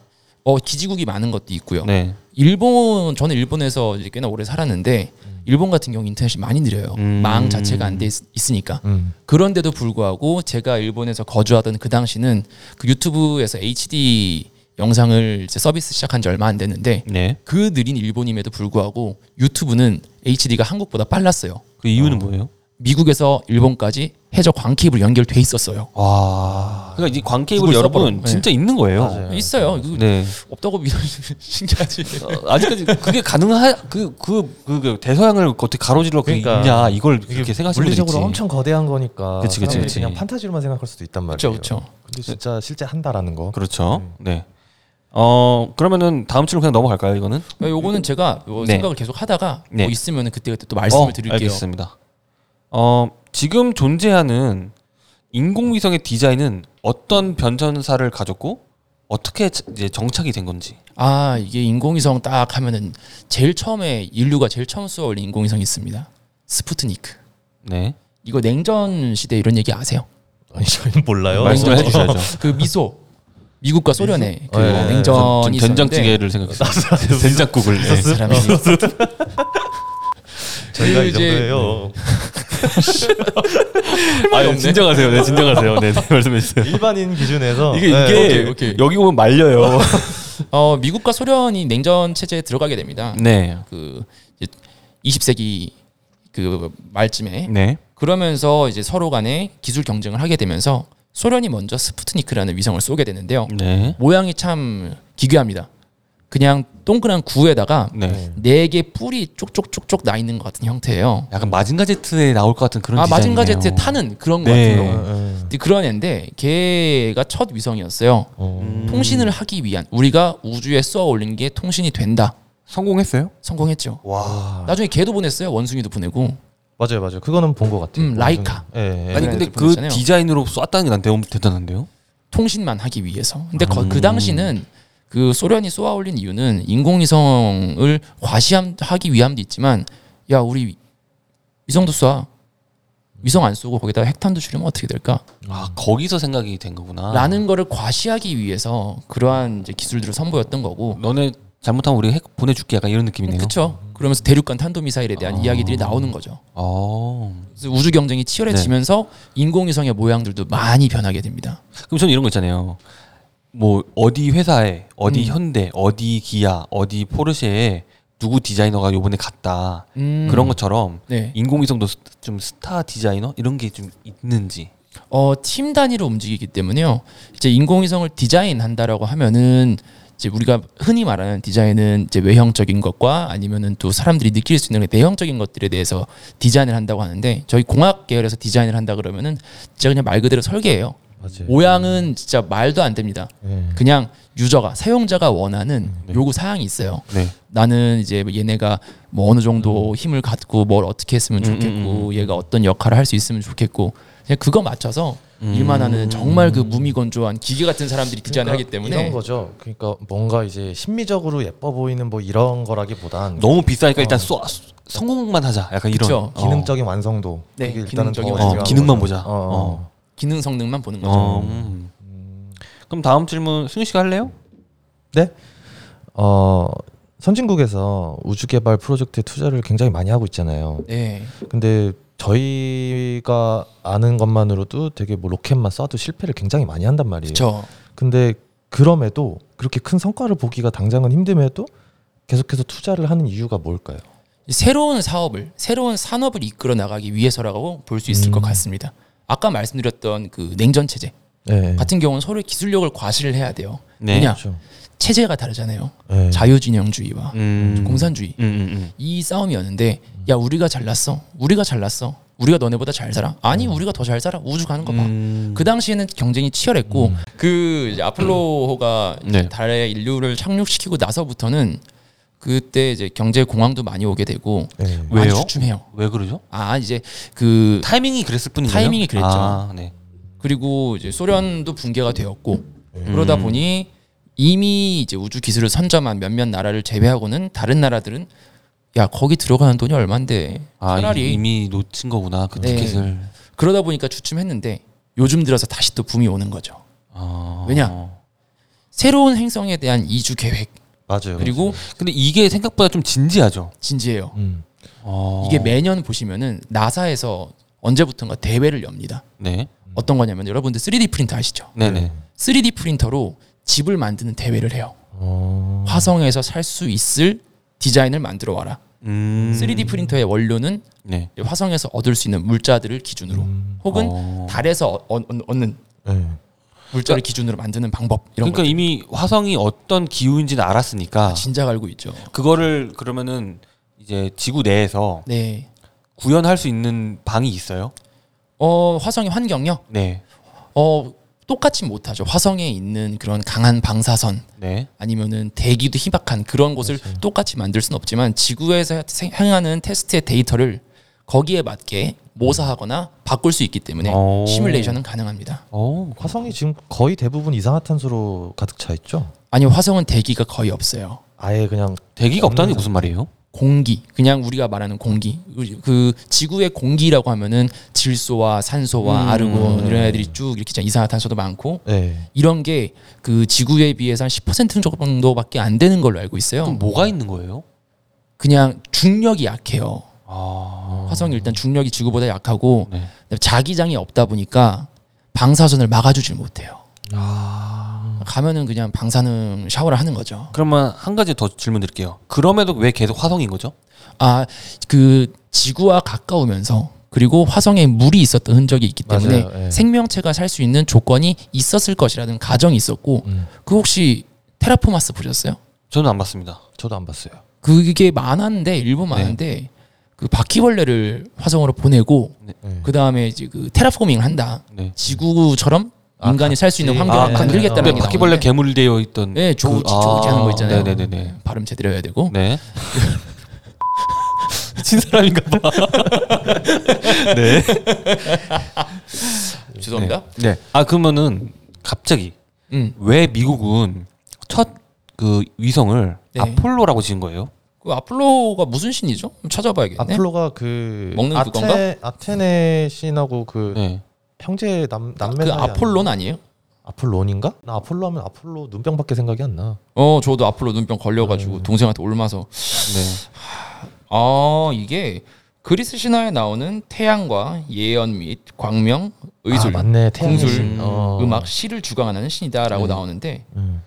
어 기지국이 많은 것도 있고요. 네. 일본 저는 일본에서 이제 꽤나 오래 살았는데 일본 같은 경우 인터넷이 많이 느려요. 음. 망 자체가 안 돼 있으니까. 음. 그런데도 불구하고 제가 일본에서 거주하던 그 당시는 그 유튜브에서 HD 영상을 이제 서비스 시작한 지 얼마 안 됐는데 네. 그 느린 일본임에도 불구하고 유튜브는 HD가 한국보다 빨랐어요. 그 이유는 뭐예요? 미국에서 일본까지 해저 광 케이블 연결돼 있었어요. 와. 그러니까 이 광 케이블 구글 여러분 서버로. 네. 진짜 있는 거예요. 맞아요. 있어요. 이거 네. 없다고 믿어 신기하지. 어, 아직까지 그게 가능하 그그 그, 그, 그 대서양을 어떻게 가로질러 그러니까 있냐 이걸 그렇게 생각하시는 물리적으로. 엄청 거대한 거니까 그치, 그치, 그치. 그냥 판타지로만 생각할 수도 있단 말이에요. 그렇죠, 그렇죠. 근데 진짜 실제 한다라는 거. 그렇죠. 네. 어 그러면은 다음 질문 그냥 넘어갈까요? 이거는? 요거는 제가 요 네. 생각을 계속 하다가 네. 뭐 있으면 그때 그때 또 말씀을 어, 드릴게요. 알겠습니다. 어 지금 존재하는 인공위성의 디자인은 어떤 변천사를 가졌고 어떻게 자- 이제 정착이 된 건지. 아 이게 인공위성 딱 하면은 제일 처음에 인류가 제일 처음 쏘아 올린 인공위성이 있습니다. 스푸트니크. 네. 이거 냉전 시대 이런 얘기 아세요? 아니 몰라요. 말씀을 어, 해주셔야죠. 그 미소 미국과 소련의 그 네. 전 냉전이 있었는데 된장찌개를 생각했어요. 된장국을. 네. 사람이 저희가 이 이제- 정도예요. 아, 진정하세요. 네, 진정하세요. 네, 네 말씀해 주세요. 일반인 기준에서 이게 네. 이게 오케이, 오케이. 여기 오면 말려요. 어 미국과 소련이 냉전 체제에 들어가게 됩니다. 네. 그 이제 20세기 그 말쯤에 네. 그러면서 이제 서로 간에 기술 경쟁을 하게 되면서 소련이 먼저 스푸트니크라는 위성을 쏘게 되는데요. 네. 모양이 참 기괴합니다. 그냥 동그란 구에다가 네. 네 개 뿔이 쪽쪽쪽쪽 나 있는 것 같은 형태예요. 약간 마징가 제트에 나올 것 같은 그런 아 디자인이네요. 마징가 제트에 타는 그런 것 네. 어, 어. 근데 그런 애인데 걔가 첫 위성이었어요. 어. 음. 통신을 하기 위한 우리가 우주에 쏘아 올린 게 통신이 된다. 성공했어요? 성공했죠. 와. 나중에 걔도 보냈어요. 원숭이도 보내고. 맞아요, 맞아요. 그거는 본 것 같아요. 음, 라이카. 예, 예. 아니 네, 근데 네, 그 보냈잖아요. 디자인으로 쐈다는 게 난 대단한데요. 통신만 하기 위해서. 근데 거- 음. 그 당시는 그 소련이 쏘아 올린 이유는 인공위성을 과시하기 위함도 있지만 야 우리 위성도 쏴 위성 안 쏘고 거기다가 핵탄두 줄이면 어떻게 될까? 아 거기서 생각이 된 거구나. 라는 거를 과시하기 위해서 그러한 이제 기술들을 선보였던 거고 너네 잘못하면 우리 핵 보내줄게 약간 이런 느낌이네요. 그렇죠. 그러면서 대륙간 탄도 미사일에 대한 아. 이야기들이 나오는 거죠. 어. 그래서 우주 경쟁이 치열해지면서 네. 인공위성의 모양들도 많이 변하게 됩니다. 그럼 저는 이런 거 있잖아요. 뭐 어디 회사에 어디 음. 현대 어디 기아 어디 포르쉐에 누구 디자이너가 요번에 갔다 음. 그런 것처럼 네. 인공위성도 스- 좀 스타 디자이너 이런 게 좀 있는지. 어, 팀 단위로 움직이기 때문에요. 이제 인공위성을 디자인한다라고 하면은 이제 우리가 흔히 말하는 디자인은 이제 외형적인 것과 아니면은 또 사람들이 느낄 수 있는 내형적인 것들에 대해서 디자인을 한다고 하는데 저희 공학 계열에서 디자인을 한다 그러면은 진짜 그냥 말 그대로 설계예요. 맞아요. 모양은 진짜 말도 안 됩니다. 네. 그냥 유저가 사용자가 원하는 네. 요구 사항이 있어요. 네. 나는 이제 얘네가 뭐 어느 정도 힘을 갖고 뭘 어떻게 했으면 음, 좋겠고 음, 얘가 어떤 역할을 할 수 있으면 좋겠고 그냥 그거 맞춰서 음. 일만 하는 정말 그 무미건조한 기계 같은 사람들이 디자인을 하기 때문에 이런 거죠. 그러니까 뭔가 이제 심미적으로 예뻐 보이는 뭐 이런 거라기보단 너무 비싸니까 일단 어. 쏘, 성공만 하자. 약간 이런. 그쵸. 어. 기능적인 완성도. 네, 기능적인 더 어, 기능만. 보자. 어, 어. 기능 성능만 보는 거죠. 어. 음. 그럼 다음 질문 승희 씨가 할래요? 네. 어 선진국에서 우주 개발 프로젝트에 투자를 굉장히 많이 하고 있잖아요. 네. 근데 저희가 아는 것만으로도 되게 뭐 로켓만 쏴도 실패를 굉장히 많이 한단 말이에요. 그렇죠. 근데 그럼에도 그렇게 큰 성과를 보기가 당장은 힘듦에도 계속해서 투자를 하는 이유가 뭘까요? 새로운 사업을 새로운 산업을 이끌어 나가기 위해서라고 볼 수 있을 음. 것 같습니다. 아까 말씀드렸던 그 냉전 체제 네. 같은 경우는 서로의 기술력을 과시를 해야 돼요. 네. 왜냐 그렇죠. 체제가 다르잖아요. 네. 자유진영주의와 음. 공산주의 음, 음, 음. 이 싸움이었는데 야 우리가 잘났어, 우리가 잘났어, 우리가 너네보다 잘 살아. 아니 우리가 더 잘 살아. 우주 가는 거 봐. 음. 그 당시에는 경쟁이 치열했고 그 아폴로가 이제 네. 달에 인류를 착륙시키고 나서부터는 그때 이제 경제 공황도 많이 오게 되고 네. 많이 왜요? 주춤해요. 왜 그러죠? 아 이제 그 타이밍이 그랬을 뿐이에요. 타이밍이 그랬죠. 아, 네. 그리고 이제 소련도 붕괴가 되었고 네. 그러다 음. 보니 이미 이제 우주 기술을 선점한 몇몇 나라를 제외하고는 다른 나라들은 야 거기 들어가는 돈이 얼만데 아, 차라리 이미 놓친 거구나 그 네. 티켓을. 그러다 보니까 주춤했는데 요즘 들어서 다시 또 붐이 오는 거죠. 아. 왜냐? 새로운 행성에 대한 이주 계획 맞아요. 그리고 근데 이게 생각보다 좀 진지하죠. 진지해요. 음. 어. 이게 매년 보시면은 나사에서 언제부턴가 대회를 엽니다. 네. 어떤 거냐면 여러분들 3D 프린터 아시죠? 네네. 3D 프린터로 집을 만드는 대회를 해요. 어. 화성에서 살 수 있을 디자인을 만들어 와라. 음. 3D 프린터의 원료는 네. 화성에서 얻을 수 있는 물자들을 기준으로 음. 혹은 어. 달에서 어- 얻- 얻는 네. 물자를 기준으로 만드는 방법 이런 그러니까 거 이미 화성이 어떤 기후인지는 알았으니까 진작 알고 있죠. 그거를 그러면은 이제 지구 내에서 네. 구현할 수 있는 방이 있어요? 어 화성의 환경요. 네. 어 똑같이 못하죠. 화성에 있는 그런 강한 방사선 네. 아니면은 대기도 희박한 그런 곳을 똑같이 만들 수는 없지만 지구에서 생- 행하는 테스트의 데이터를 거기에 맞게 모사하거나 바꿀 수 있기 때문에 오. 시뮬레이션은 가능합니다. 어. 화성이 지금 거의 대부분 이산화탄소로 가득 차 있죠. 아니 화성은 대기가 거의 없어요. 아예 그냥 대기가 없다는 게 무슨 말이에요? 공기 그냥 우리가 말하는 공기 그- 그 지구의 공기라고 하면은 질소와 산소와 음. 아르곤 이런 애들이 쭉 이렇게. 이산화탄소도 많고 네. 이런 게 그 지구에 비해서 한 10% 정도밖에 안 되는 걸로 알고 있어요. 그럼 뭐가 있는 거예요? 그냥 중력이 약해요. 아. 화성이 일단 중력이 지구보다 약하고 네. 자기장이 없다 보니까 방사선을 막아주질 못해요. 가면은 그냥 방사능 샤워를 하는 거죠. 그러면 한 가지 더 질문 드릴게요. 그럼에도 왜 계속 화성인 거죠? 아 그 지구와 가까우면서 그리고 화성에 물이 있었던 흔적이 있기 때문에 맞아요. 예. 생명체가 살 수 있는 조건이 있었을 것이라는 가정이 있었고 음. 그 혹시 테라포마스 보셨어요? 저는 안 봤습니다. 저도 안 봤어요. 그게 많았는데 일부 네. 많은데 그 바퀴벌레를 화성으로 보내고 네. 그 다음에 이제 그 테라포밍을 한다. 네. 지구처럼 아, 인간이 살 수 있는 같이. 환경을 아, 만들겠다는 네. 게그 바퀴벌레 나오는데 괴물 되어 있던 네, 조지 그- 아, 조지 하는 거 있잖아요. 네네네네. 발음 제대로 해야 되고. 네. 미친 사람인가 봐. 네. 죄송합니다. 네. 아 그러면은 갑자기 음. 왜 미국은 첫 그 위성을 네. 아폴로라고 지은 거예요? 그 아폴로가 무슨 신이죠? 좀 찾아봐야겠네. 아폴로가 그 먹는 그건가? 아테네 신하고 그 네. 형제 남 남매 그 아폴론? 아니에요? 아폴론인가? 나 아폴로 하면 아폴로 눈병밖에 생각이 안 나. 어, 저도 아폴로 눈병 걸려가지고 음. 동생한테 옮아서 네. 아 이게 그리스 신화에 나오는 태양과 예언 및 광명, 의술, 아, 맞네. 태양의 공술, 신. 어. 음악, 시를 주관하는 신이다라고 네. 나오는데 음.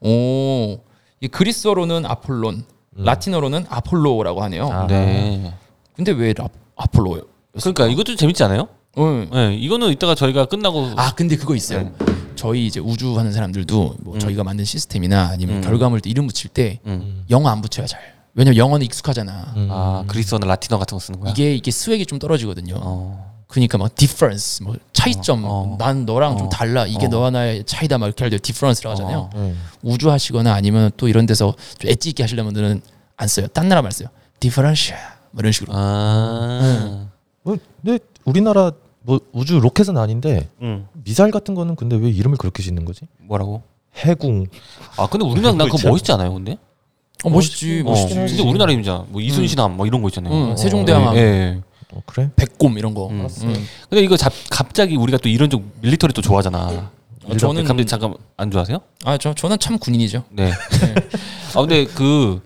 오, 이 그리스어로는 아폴론, 음. 라틴어로는 아폴로라고 하네요. 아. 네. 근데 왜 라, 아폴로요? 그러니까 이것도 재밌지 않아요? 어. 네. 이거는 이따가 저희가 끝나고 아 근데 그거 있어요. 저희 이제 우주 하는 사람들도 뭐 음. 저희가 만든 시스템이나 아니면 음. 결과물도 이름 붙일 때 음. 음. 영어 안 붙여야 잘. 왜냐면 영어는 익숙하잖아. 음. 아 그리스어나 라틴어 같은 거 쓰는 거야. 이게 이게 스웩이 좀 떨어지거든요. 어. 그러니까 막 difference 뭐 차이점 어. 난 너랑 좀 어. 달라 이게 어. 너와 나의 차이다 막 이렇게 할 때 difference라고 하잖아요. 어. 네. 우주 하시거나 아니면 또 이런 데서 좀 엣지 있게 하시려면 분들은 안 써요. 딴 나라 말 써요. differential 뭐 이런 식으로. 아. 뭐, 근데 우리나라 뭐 우주 로켓은 아닌데 응. 미사일 같은 거는 근데 왜 이름을 그렇게 짓는 거지? 뭐라고? 해궁. 아 근데 우리나라 난 그거 멋있지 않아요, 근데? 어, 멋있지 어, 멋있지. 진짜 우리나라 이미지야. 뭐 이순신함 뭐 이런 거 있잖아요. 응, 어, 세종대왕 예. 예. 어, 그래? 백곰 이런 거. 음. 음. 근데 이거 잡, 갑자기 우리가 또 이런 쪽 밀리터리 또 좋아하잖아. 어, 저는 감독님 잠깐 안 좋아하세요? 아 저 저는 참 군인이죠. 네. 아 근데 그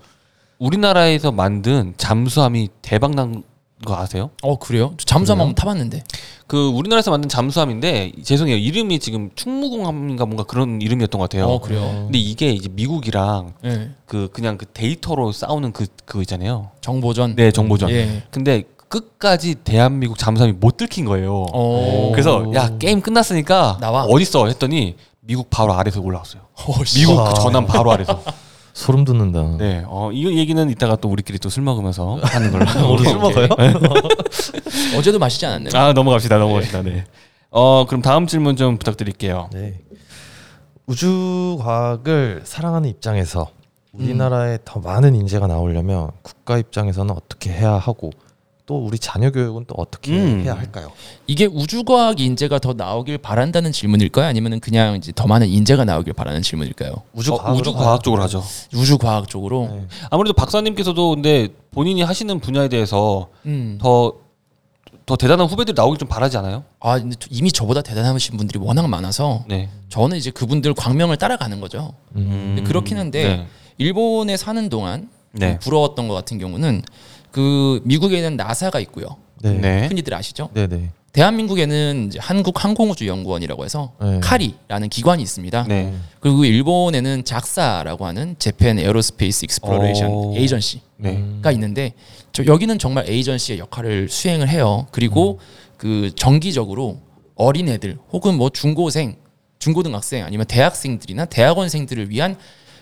우리나라에서 만든 잠수함이 대박 난 거 아세요? 어 그래요? 저 잠수함? 한번 타봤는데. 그 우리나라에서 만든 잠수함인데 죄송해요 이름이 지금 충무공함인가 뭔가 그런 이름이었던 것 같아요. 어 그래요. 근데 이게 이제 미국이랑 예. 그 그냥 그 데이터로 싸우는 그 그거 있잖아요. 정보전. 네 정보전. 예. 근데 끝까지 대한민국 잠수함이 못 들킨 거예요. 어. 그래서 야 게임 끝났으니까 나와. 어딨어 했더니 미국 바로 아래서 올라왔어요. 어, 씨. 미국 와. 그 전함 바로 아래서. 소름 돋는다. 네, 어, 이 얘기는 이따가 또 우리끼리 또 술 먹으면서 하는 걸로. 우리 술 먹어요? 어제도 마시지 않았나요? 아 넘어갑시다, 넘어갑시다. 네. 어 그럼 다음 질문 좀 부탁드릴게요. 네. 우주 과학을 사랑하는 입장에서 우리나라에 더 많은 인재가 나오려면 국가 입장에서는 어떻게 해야 하고 또 우리 자녀 교육은 또 어떻게 음. 해야 할까요? 이게 우주과학 인재가 더 나오길 바란다는 질문일까요? 아니면 그냥 이제 더 많은 인재가 나오길 바라는 질문일까요? 우주 어, 과학으로 우주 과학 쪽으로 하죠. 우주과학 쪽으로. 네. 아무래도 박사님께서도 근데 본인이 하시는 분야에 대해서 음. 더더 대단한 후배들이 나오길 좀 바라지 않아요? 아 근데 이미 저보다 대단하신 분들이 워낙 많아서 네. 저는 이제 그분들 광명을 따라가는 거죠. 음. 그렇긴 한데 네. 일본에 사는 동안 네. 좀 부러웠던 것 같은 경우는 그 미국에는 NASA가 있고요. 네. 네. 네. 흔히들 아시죠? 네. 네. 대한민국에는 이제 한국 항공우주 연구원이라고 해서 네. KARI라는 기관이 있습니다. 네. 그리고 일본에는 JAXA라고 하는 Japan Aerospace Exploration 오. 에이전시가 네. 음. 있는데 저 여기는 정말 에이전시의 역할을 수행을 해요. 그리고 그 정기적으로 어린 애들 혹은 뭐 중고생, 중고등학생 아니면 대학생들이나 대학원생들을 위한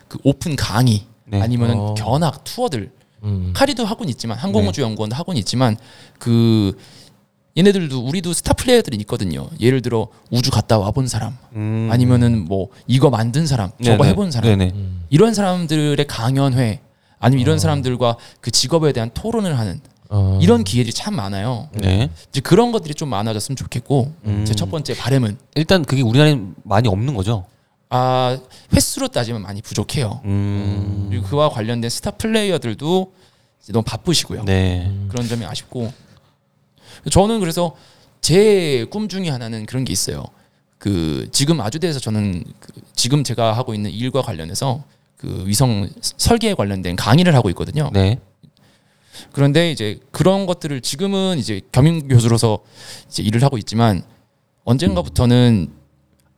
그 오픈 강의 네. 아니면 어. 견학 투어들 음. KARI도 하고는 있지만 항공우주연구원도 하고는 있지만 그 얘네들도 우리도 스타 플레이어들이 있거든요. 예를 들어 우주 갔다 와본 사람 음. 아니면은 뭐 이거 만든 사람 저거 네네. 해본 사람 네네. 음. 이런 사람들의 강연회 아니면 이런 사람들과 그 직업에 대한 토론을 하는 어. 이런 기회들이 참 많아요. 네. 이제 그런 것들이 좀 많아졌으면 좋겠고 음. 제 첫 번째 바램은 일단 그게 우리나라에 많이 없는 거죠. 아 횟수로 따지면 많이 부족해요. 음. 그리고 그와 관련된 스타 플레이어들도 너무 바쁘시고요. 네. 그런 점이 아쉽고 저는 그래서 제 꿈 중에 하나는 그런 게 있어요. 그 지금 아주대에서 저는 그 지금 제가 하고 있는 일과 관련해서 그 위성 설계에 관련된 강의를 하고 있거든요. 네. 그런데 이제 그런 것들을 지금은 이제 겸임 교수로서 이제 일을 하고 있지만 언젠가부터는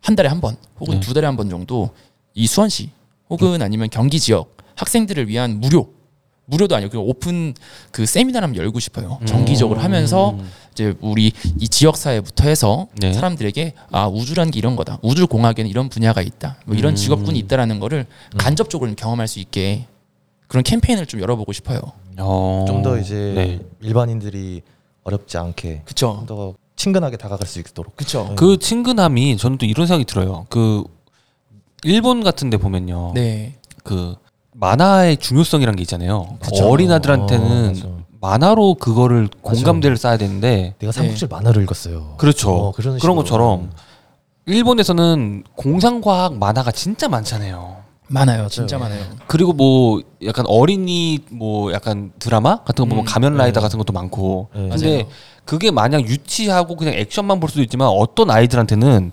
한 달에 한 번 혹은 네. 두 달에 한 번 정도 이 수원시 혹은 아니면 경기 지역 학생들을 위한 무료 무료도 아니고 그 오픈 그 세미나를 한번 열고 싶어요. 정기적으로 하면서 이제 우리 이 지역 사회부터 해서 네. 사람들에게 아 우주라는 게 이런 거다. 우주 공학에는 이런 분야가 있다. 뭐 이런 음. 직업군이 있다라는 거를 간접적으로 경험할 수 있게 그런 캠페인을 좀 열어보고 싶어요. 어. 좀더 이제 네. 일반인들이 어렵지 않게 그쵸? 좀더 친근하게 다가갈 수 있도록. 그쵸? 그 친근함이 저는 또 이런 생각이 들어요. 그 일본 같은 데 보면요. 네. 그 만화의 중요성이란 게 있잖아요. 그쵸. 어린 아들한테는 어, 맞아. 만화로 그거를 공감대를 쌓아야 되는데 내가 삼국지 만화를 읽었어요. 그렇죠. 어, 그런, 그런. 것처럼 일본에서는 공상과학 만화가 진짜 많잖아요. 많아요. 진짜 많아요. 그리고 뭐 약간 어린이 뭐 약간 드라마 같은 거 보면 음, 가면 라이더 네. 같은 것도 많고. 네. 근데 맞아요. 그게 마냥 유치하고 그냥 액션만 볼 수도 있지만 어떤 아이들한테는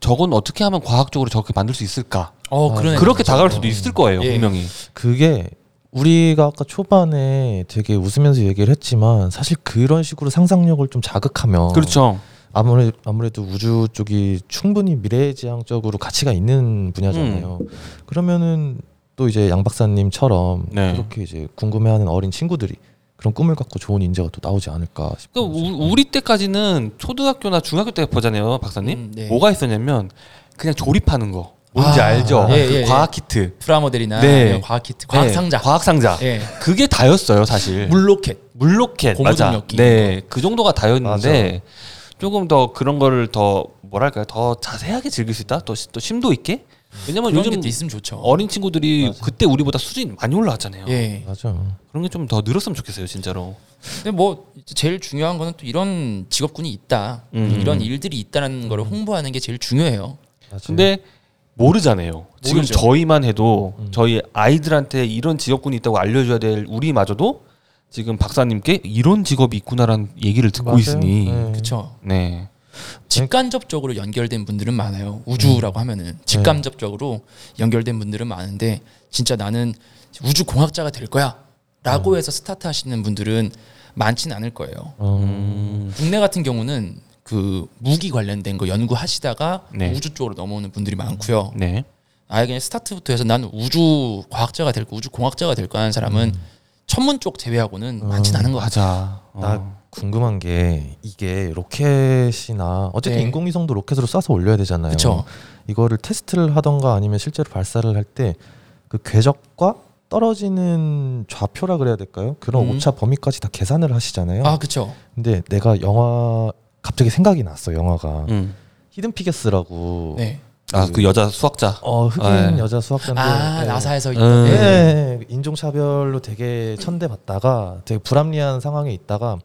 저건 어떻게 하면 과학적으로 저렇게 만들 수 있을까? 어, 아, 그러네. 그렇게. 다가갈 수도 있을 거예요, 예. 분명히. 그게 우리가 아까 초반에 되게 웃으면서 얘기를 했지만 사실 그런 식으로 상상력을 좀 자극하면 그렇죠. 아무래 아무래도 우주 쪽이 충분히 미래지향적으로 가치가 있는 분야잖아요. 음. 그러면은 또 이제 양 박사님처럼 네. 그렇게 이제 궁금해하는 어린 친구들이 그런 꿈을 갖고 좋은 인재가 또 나오지 않을까 싶어요. 그러니까 우, 우리 때까지는 초등학교나 중학교 때 보잖아요, 박사님. 음, 네. 뭐가 있었냐면 그냥 조립하는 거. 뭔지 아, 알죠? 예, 그 예, 과학 키트. 프라모델이나 네. 과학 키트, 과학 네, 상자. 과학 상자. 예. 그게 다였어요, 사실. 물로켓. 물로켓 맞아. 네, 그 정도가 다였는데 조금 더 그런 거를 더 뭐랄까요 더 자세하게 즐길 수 있다 또, 시- 또 심도 있게 왜냐면 요즘 게 있으면 좋죠. 어린 친구들이 맞아. 그때 우리보다 수준이 많이 올라왔잖아요 예. 맞아. 그런 게 좀 더 늘었으면 좋겠어요 진짜로 근데 뭐 제일 중요한 거는 또 이런 직업군이 있다, 음. 이런 일들이 있다라는 거를 홍보하는 게 제일 중요해요. 맞아. 근데 모르잖아요 지금 모르죠. 저희만 해도 음. 저희 아이들한테 이런 직업군이 있다고 알려줘야 될 우리마저도 지금 박사님께 이런 직업이 있구나라는 얘기를 듣고 맞아요. 있으니 네. 그렇죠. 네. 직간접적으로 연결된 분들은 많아요. 우주라고 음. 하면은 직간접적으로 연결된 분들은 많은데 진짜 나는 우주 공학자가 될 거야라고 음. 해서 스타트 하시는 분들은 많지는 않을 거예요. 어. 음. 국내 같은 경우는 그 무기 관련된 거 연구하시다가 네. 우주 쪽으로 넘어오는 분들이 많고요. 네. 아예 그냥 스타트부터 해서 나는 우주 과학자가 될 거, 우주 공학자가 될 거 하는 사람은 천문 쪽 제외하고는 음. 많진 않은 것 같아요. 맞아. 나 어. 궁금한 게 이게 로켓이나 어쨌든 네. 인공위성도 로켓으로 쏴서 올려야 되잖아요. 그렇죠. 이거를 테스트를 하던가 아니면 실제로 발사를 할 때 그 궤적과 떨어지는 좌표라 그래야 될까요? 그런 음. 오차 범위까지 다 계산을 하시잖아요. 아 그렇죠. 근데 내가 영화 갑자기 생각이 났어 영화가 음. 히든 피겨스라고 네. 아, 그 여자 수학자. 어 흑인 네. 여자 수학자인데 아 예. 나사에서 음. 있던 예, 네. 예, 인종차별로 되게 천대받다가 되게 불합리한 상황에 있다가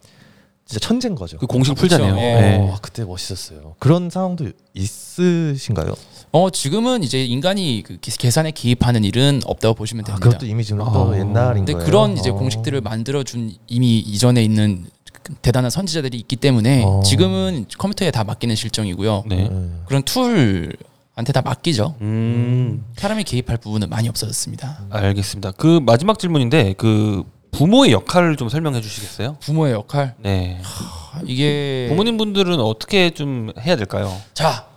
진짜 천재인 거죠. 그 공식 그쵸. 풀자네요. 예. 네. 어, 그때 멋있었어요. 그런 상황도 있으신가요? 어 지금은 이제 인간이 그 기- 계산에 기입하는 일은 없다고 보시면 아, 됩니다. 그것도 이미 지금 또 어. 옛날인 근데 거예요. 그런 이제 어. 공식들을 만들어 준 이미 이전에 있는 그 대단한 선지자들이 있기 때문에 어. 지금은 컴퓨터에 다 맡기는 실정이고요. 네. 예. 그런 툴한테 다 맡기죠. 음. 사람이 개입할 부분은 많이 없어졌습니다. 알겠습니다. 그 마지막 질문인데 그 부모의 역할을 좀 설명해 주시겠어요? 부모의 역할 네. 아, 이게 부모님 분들은 어떻게 좀 해야 될까요? 자,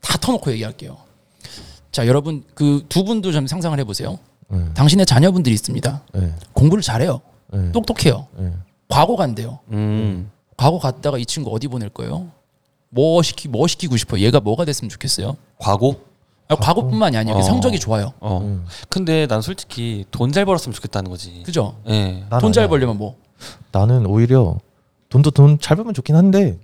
다 터놓고 얘기할게요. 자, 여러분 그 두 분도 좀 상상을 해보세요. 예. 당신의 자녀분들이 있습니다. 예. 공부를 잘해요. 예. 똑똑해요. 예. 과거 간대요. 음. 과거 갔다가 이 친구 어디 보낼 거예요? 뭐 시키 뭐 시키고 싶어요? 얘가 뭐가 됐으면 좋겠어요? 과고? 아, 과거뿐만이 아니에요. 어. 성적이 좋아요. 어. 음. 근데 난 솔직히 돈 잘 벌었으면 좋겠다는 거지. 그죠? 예. 난 돈 잘 아니야. 벌려면 뭐? 나는 오히려 돈도 돈 잘 벌면 좋긴 한데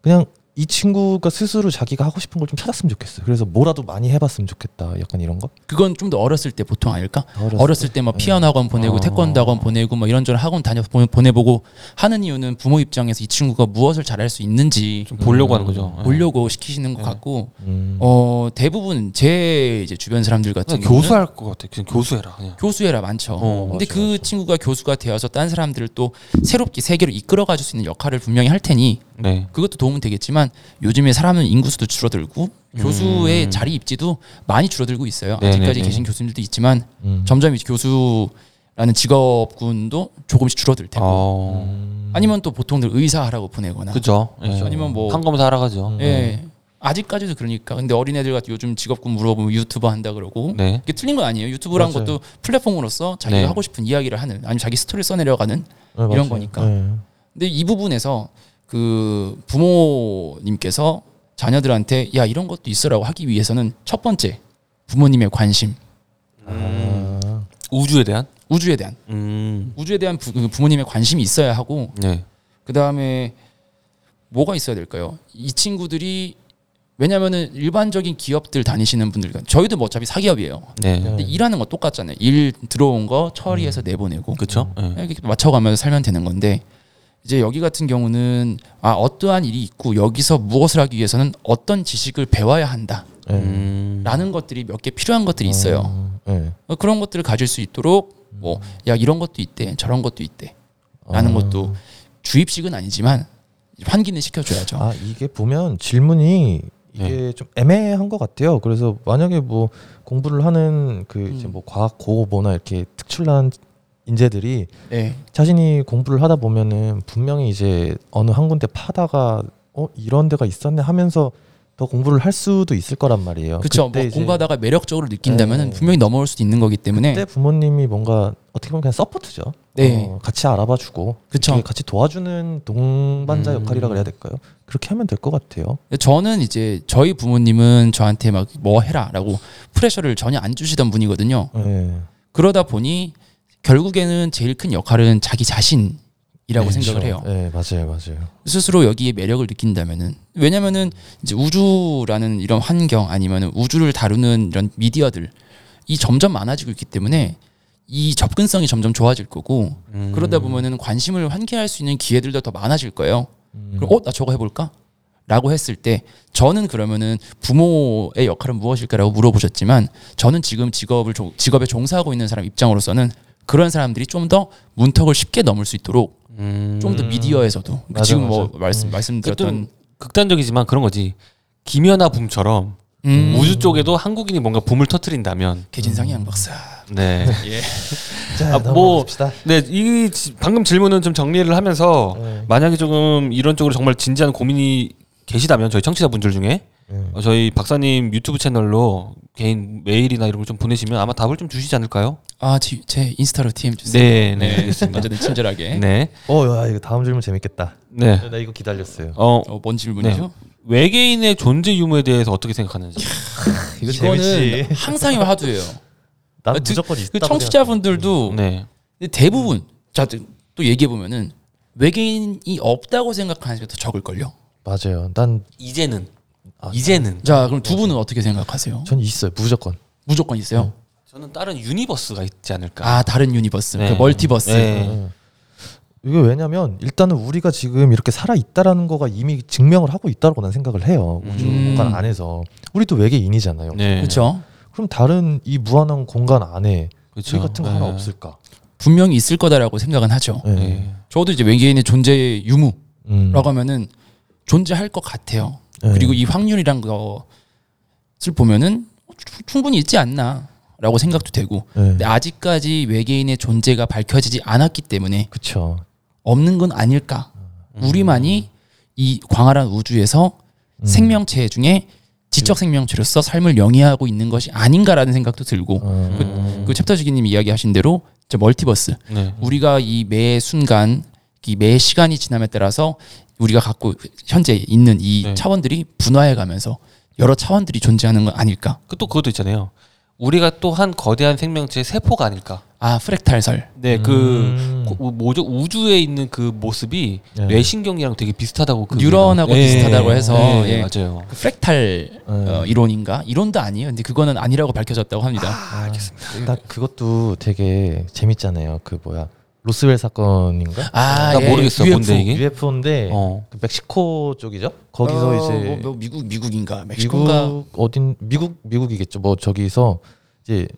그냥 이 친구가 스스로 자기가 하고 싶은 걸 좀 찾았으면 좋겠어. 그래서 뭐라도 많이 해봤으면 좋겠다. 약간 이런 거. 그건 좀 더 어렸을 때 보통 아닐까? 어렸을 어렸을 때뭐 피아노 학원 보내고 어. 태권도 학원 보내고 뭐 이런저런 학원 다녀 보- 보내보고 하는 이유는 부모 입장에서 이 친구가 무엇을 잘할 수 있는지 좀 보려고 음. 하는 거죠. 예. 보려고 시키시는 것 네. 같고 음. 어 대부분 제 이제 주변 사람들 같은 경우는 교수할 것 같아. 그냥 교수해라. 그냥. 교수해라 많죠. 어, 근데 맞아, 그 맞아. 친구가 교수가 되어서 딴 사람들을 또 새롭게 세계로 이끌어 가줄 수 있는 역할을 분명히 할 테니 네. 그것도 도움은 되겠지만 요즘에 사람은 인구수도 줄어들고 교수의 음. 자리 입지도 많이 줄어들고 있어요. 네네네. 아직까지 계신 교수님들도 있지만 음. 점점 이제 교수라는 직업군도 조금씩 줄어들 테고 어. 음. 아니면 또 보통들 의사하라고 보내거나 그죠. 예. 그렇죠. 아니면 뭐 판검사 하러 가죠. 음. 예 아직까지도 그러니까 근데 어린애들 같은 요즘 직업군 물어보면 유튜버 한다 그러고 네. 이게 틀린 건 아니에요. 유튜브란 맞아요. 것도 플랫폼으로서 자기가 네. 하고 싶은 이야기를 하는 아니면 자기 스토리를 써내려가는 네, 이런 맞아요. 거니까. 네. 근데 이 부분에서 그 부모님께서 자녀들한테 야 이런 것도 있어라고 하기 위해서는 첫 번째 부모님의 관심 음. 아. 우주에 대한? 우주에 대한 음. 우주에 대한 부, 그 부모님의 관심이 있어야 하고 네. 그 다음에 뭐가 있어야 될까요? 이 친구들이 왜냐면은 일반적인 기업들 다니시는 분들 저희도 뭐 어차피 사기업이에요. 네. 근데 일하는 거 똑같잖아요. 일 들어온 거 처리해서 내보내고 그렇죠. 예. 이렇게 맞춰가면서 살면 되는 건데 이제 여기 같은 경우는 아 어떠한 일이 있고 여기서 무엇을 하기 위해서는 어떤 지식을 배워야 한다라는 네. 음. 것들이 몇 개 필요한 것들이 있어요. 어, 네. 어, 그런 것들을 가질 수 있도록 뭐 야 이런 것도 있대 저런 것도 있대 라는 아. 것도 주입식은 아니지만 환기는 시켜줘야죠. 아 이게 보면 질문이 이게 좀 애매한 것 같아요. 그래서 만약에 뭐 공부를 하는 그 이제 음. 뭐 과학 고고모나 이렇게 특출난 인재들이 네. 자신이 공부를 하다 보면은 분명히 이제 어느 한 군데 파다가 어 이런 데가 있었네 하면서 더 공부를 할 수도 있을 거란 말이에요. 그렇죠. 뭐 공부하다가 매력적으로 느낀다면 네. 분명히 넘어올 수도 있는 거기 때문에 그때 부모님이 뭔가 어떻게 보면 그냥 서포트죠. 네. 어, 같이 알아봐주고. 이렇게 같이 도와주는 동반자 음. 역할이라 그래야 될까요? 그렇게 하면 될 것 같아요. 저는 이제 저희 부모님은 저한테 막 뭐 해라라고 프레셔를 전혀 안 주시던 분이거든요. 네. 그러다 보니 결국에는 제일 큰 역할은 자기 자신이 이라고 네, 생각을 그렇죠. 해요. 네, 맞아요, 맞아요. 스스로 여기에 매력을 느낀다면은 왜냐면은 이제 우주라는 이런 환경 아니면은 우주를 다루는 이런 미디어들 이 점점 많아지고 있기 때문에 이 접근성이 점점 좋아질 거고 음. 그러다 보면은 관심을 환기할 수 있는 기회들도 더 많아질 거예요. 음. 그럼 어나 저거 해볼까? 라고 했을 때 저는 그러면은 부모의 역할은 무엇일까라고 물어보셨지만 저는 지금 직업을 종- 직업에 종사하고 있는 사람 입장으로서는 그런 사람들이 좀 더 문턱을 쉽게 넘을 수 있도록 음. 좀더 미디어에서도 맞아, 지금 뭐 맞아. 말씀 음. 말씀드렸던 좀 극단적이지만 그런 거지. 김연아 붐처럼 음. 우주 쪽에도 한국인이 뭔가 붐을 터트린다면 개진상이 양 박사. 네. 예. 자, 아, 뭐- 넘어갑시다. 네, 이 지- 방금 질문은 좀 정리를 하면서 네. 만약에 조금 이런 쪽으로 정말 진지한 고민이 계시다면 저희 청취자분들 중에 네. 어, 저희 박사님 유튜브 채널로 개인 메일이나 이런 걸 좀 보내시면 아마 답을 좀 주시지 않을까요? 아, 제, 제 인스타로 DM 주세요. 네, 네, 알겠습니다. 어쨌든 친절하게. 네, 어, 야, 이거 다음 질문 재밌겠다. 네. 나 이거 기다렸어요. 어, 어, 뭔 질문이죠? 외계인의 존재 유무에 대해서 어떻게 생각하는지. 이거 재밌지. 항상의 화두예요. 난 아, 드- 무조건 그 있다고 청취자분들도 네, 대부분 자, 또 얘기해 보면은 외계인이 없다고 생각하는 사람이 더 적을 걸요. 맞아요. 난 이제는 아, 이제는 자, 그럼 두 분은 어떻게 생각하세요? 전 있어요. 무조건. 무조건 있어요. 저는 다른 universe가 있지 않을까. 아, 다른 universe, 네. 그 멀티버스. 네. 어. 이게 왜냐면 일단은 우리가 지금 이렇게 살아 있다라는 거가 이미 증명을 하고 있다고 난 생각을 해요. 우주 음. 공간 안에서 우리도 외계인이잖아요. 네, 그렇죠. 그럼 다른 이 무한한 공간 안에 그렇죠. 우리 같은 거 하나 네. 없을까? 분명히 있을 거다라고 생각은 하죠. 네. 네. 저도 이제 외계인의 존재의 유무라고 음. 하면은 존재할 것 같아요. 네. 그리고 이 확률이란 것을 보면은 추- 충분히 있지 않나 라고 생각도 되고 네. 근데 아직까지 외계인의 존재가 밝혀지지 않았기 때문에 그쵸. 없는 건 아닐까 우리만이 이 광활한 우주에서 음. 생명체 중에 지적 생명체로서 삶을 영위하고 있는 것이 아닌가라는 생각도 들고 어. 음. 그 챕터지기님이 이야기하신 대로 저 멀티버스 네. 우리가 이 매 순간 이 매 시간이 지남에 따라서 우리가 갖고 현재 있는 이 네. 차원들이 분화해 가면서 여러 차원들이 존재하는 건 아닐까? 그 또 그것도 있잖아요. 우리가 또 한 거대한 생명체의 세포가 아닐까. 아 프랙탈설. 네, 그 음. 고- 뭐죠 우주에 있는 그 모습이 네. 뇌신경이랑 되게 비슷하다고 그 뉴런하고 예, 비슷하다고 해서, 예, 예. 맞아요. 그 프랙탈 네. 어, 이론인가? 이론도 아니에요. 근데 그거는 아니라고 밝혀졌다고 합니다. 아, 나 그것도 되게 재밌잖아요. 그 뭐야 로스웰 사건인가? 아, 나 모르겠어, 뭔데 이게? UFO인데 어. 그 멕시코 쪽이죠. 거기서 어, 이제 뭐, 뭐 미국 미국인가 멕시코인가 미국 어딘 미국 미국이겠죠. 뭐 저기서 이제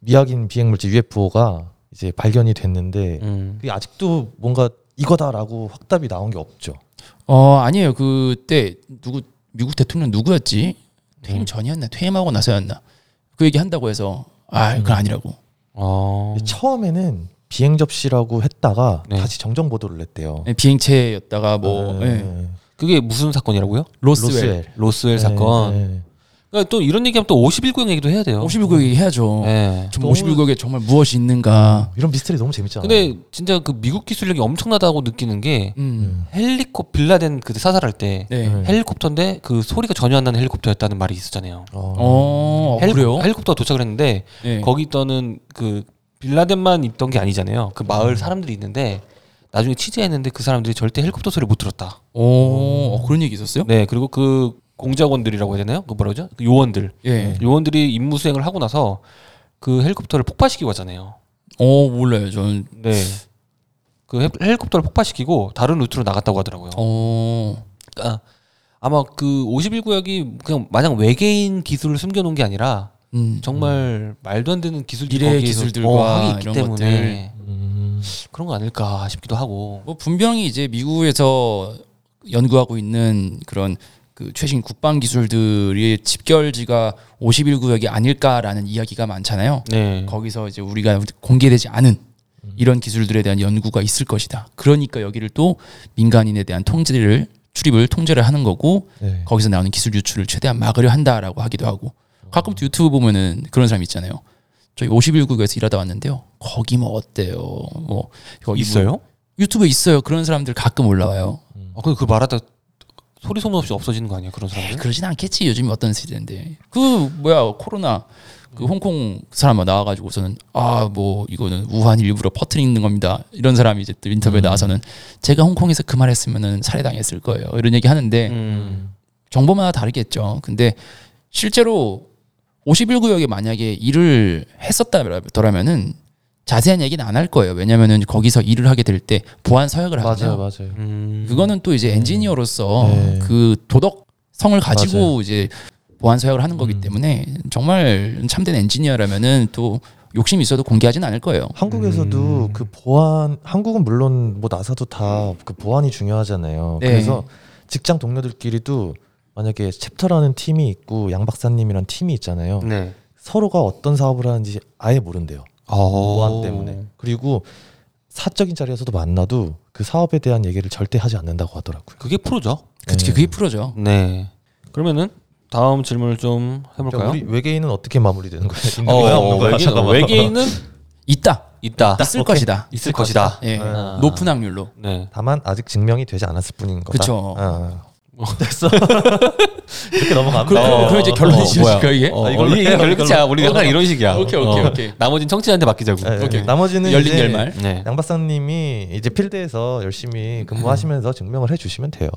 미확인 비행 물질 UFO가 이제 발견이 됐는데 음. 그게 아직도 뭔가 이거다라고 확답이 나온 게 없죠. 어 아니에요. 그때 누구 미국 대통령 누구였지? 퇴임 음. 전이었나? 퇴임하고 나서였나? 그 얘기 한다고 해서 아 그건 아니라고. 어. 처음에는 비행 접시라고 했다가 네. 다시 정정 보도를 냈대요. 네, 비행체였다가 뭐 네. 예. 그게 무슨 사건이라고요? 로스웰. 로스웰 네, 사건. 네. 그러니까 또 이런 얘기하면 또 51구형 얘기도 해야 돼요. 51구 얘기 해야죠. 네. 좀 51구역에 정말 무엇이 있는가? 이런 미스터리 너무 재밌잖아요. 근데 진짜 그 미국 기술력이 엄청나다고 느끼는 게 음. 헬리콥 빌라덴 그 사살할 때 네. 네. 헬리콥터인데 그 소리가 전혀 안 나는 헬리콥터였다는 말이 있었잖아요. 어. 어, 헬리콥- 그래요? 헬리콥터가 도착을 했는데 네. 거기 있던 그 빌라덴만 있던 게 아니잖아요. 그 마을 사람들이 있는데 나중에 취재했는데 그 사람들이 절대 헬리콥터 소리 못 들었다. 오, 어, 그런 얘기 있었어요? 네, 그리고 그 공작원들이라고 해야 되나요? 그 뭐라 그러죠? 그 요원들. 예. 요원들이 임무 수행을 하고 나서 그 헬리콥터를 폭파시키고 하잖아요. 어, 몰라요. 저는 네. 그 헬- 헬리콥터를 폭파시키고 다른 루트로 나갔다고 하더라고요. 어. 그러니까 아마 그 51구역이 그냥 마냥 외계인 기술을 숨겨놓은 게 아니라 음. 정말 말도 안 되는 기술들이 미래의 기술들과 어, 이런 때문에 음. 그런 거 아닐까 싶기도 하고. 뭐 분명히 이제 미국에서 연구하고 있는 그런 그 최신 국방 기술들의 집결지가 51 구역이 아닐까라는 이야기가 많잖아요. 네. 거기서 이제 우리가 공개되지 않은 이런 기술들에 대한 연구가 있을 것이다. 그러니까 여기를 또 민간인에 대한 통제를 출입을 통제를 하는 거고 네. 거기서 나오는 기술 유출을 최대한 막으려 한다라고 하기도 하고 가끔 또 유튜브 보면은 그런 사람 있잖아요. 저희 51구역에서 일하다 왔는데요. 거기 뭐 어때요? 뭐뭐 있어요? 유튜브에 있어요. 그런 사람들 가끔 올라와요. 아, 근데 그 말하다 소리 소문 없이 없어지는 거 아니야 그런 에이, 사람들? 그러진 않겠지. 요즘 어떤 시대인데. 그 뭐야 코로나 그 홍콩 사람 나와가지고서는 아 뭐 이거는 우한 일부러 퍼트리는 겁니다. 이런 사람이 이제 또 인터뷰에 나와서는 제가 홍콩에서 그 말했으면은 살해당했을 거예요. 이런 얘기 하는데 음. 정보마다 다르겠죠. 근데 실제로 51구역에 만약에 일을 했었다더라면은 자세한 얘기는 안 할 거예요. 왜냐면은 거기서 일을 하게 될 때 보안 서약을 하잖아요. 맞아요, 맞아요. 음. 그거는 또 이제 엔지니어로서 네. 그 도덕성을 가지고 맞아요. 이제 보안 서약을 하는 거기 음. 때문에 정말 참된 엔지니어라면은 또 욕심이 있어도 공개하진 않을 거예요. 한국에서도 음. 그 보안 한국은 물론 뭐 나사도 다 그 보안이 중요하잖아요. 네. 그래서 직장 동료들끼리도 만약에 챕터라는 팀이 있고 양 박사님이란 팀이 있잖아요. 네. 서로가 어떤 사업을 하는지 아예 모른대요. 어. 보안 때문에. 그리고 사적인 자리에서도 만나도 그 사업에 대한 얘기를 절대 하지 않는다고 하더라고요. 그게 프로죠. 그, 네. 그게 프로죠. 네. 그러면은 다음 질문을 좀 해볼까요? 우리 외계인은 어떻게 마무리되는 거예요? 있는 어, 거야, 없는 거야? 외계인, 잠깐만. 외계인은 있다. 있다. 있을 오케이. 것이다. 있을 것이다. 예. 아. 높은 확률로. 네. 다만 아직 증명이 되지 않았을 뿐인 거다. 그쵸. 아. 됐어. 이렇게 넘어가면 그, 돼. 그, 그럼 이제 결론이 어, 지어질까 이게? 어, 아, 이걸로 이게 결론 이걸로. 끝이야. 우리 항상 이런 식이야. 오케이, 오케이, 어. 오케이. 나머지는 청취자한테 맡기자고. 네, 오케이. 나머지는 열린 이제 결말. 네. 양 박사님이 이제 필드에서 열심히 근무하시면서 증명을 해주시면 돼요.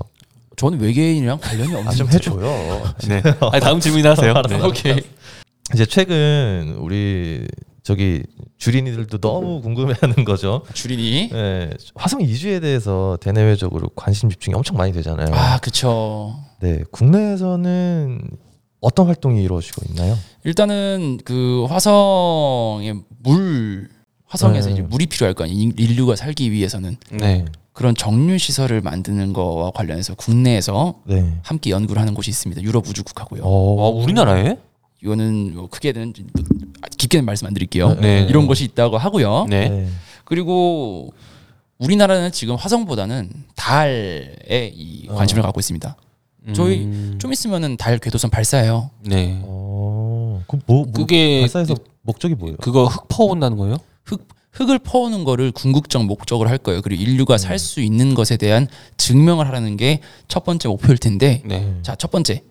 저는 외계인이랑 관련이 없는 아 좀 해줘요. 네. 아니, 다음 질문이나 하세요. 네. 오케이. 이제 최근 우리 저기 주린이들도 너무 궁금해하는 거죠. 주린이. 네, 화성 이주에 대해서 대내외적으로 관심 집중이 엄청 많이 되잖아요. 아, 그쵸. 네, 국내에서는 어떤 활동이 이루어지고 있나요? 일단은 그 화성의 물 화성에서 네. 이제 물이 필요할 거 아니에요. 인- 인류가 살기 위해서는 네. 그런 정류 시설을 만드는 거와 관련해서 국내에서 네. 함께 연구를 하는 곳이 있습니다. 유럽 우주국하고요. 어, 어, 우리나라에? 이거는 뭐 크게는 깊게는 말씀 안 드릴게요. 네. 이런 곳이 있다고 하고요. 네. 네. 그리고 우리나라는 지금 화성보다는 달에 이 관심을 갖고 있습니다. 저희 음. 좀 있으면은 달 궤도선 발사해요. 네. 어, 그 뭐 뭐, 그게 발사에서 목적이 뭐예요? 그거 흙 퍼온다는 거예요? 흙 흙을 퍼오는 거를 궁극적 목적으로 할 거예요. 그리고 인류가 살 수 있는 것에 대한 증명을 하라는 게 첫 번째 목표일 텐데. 네. 자, 첫 번째.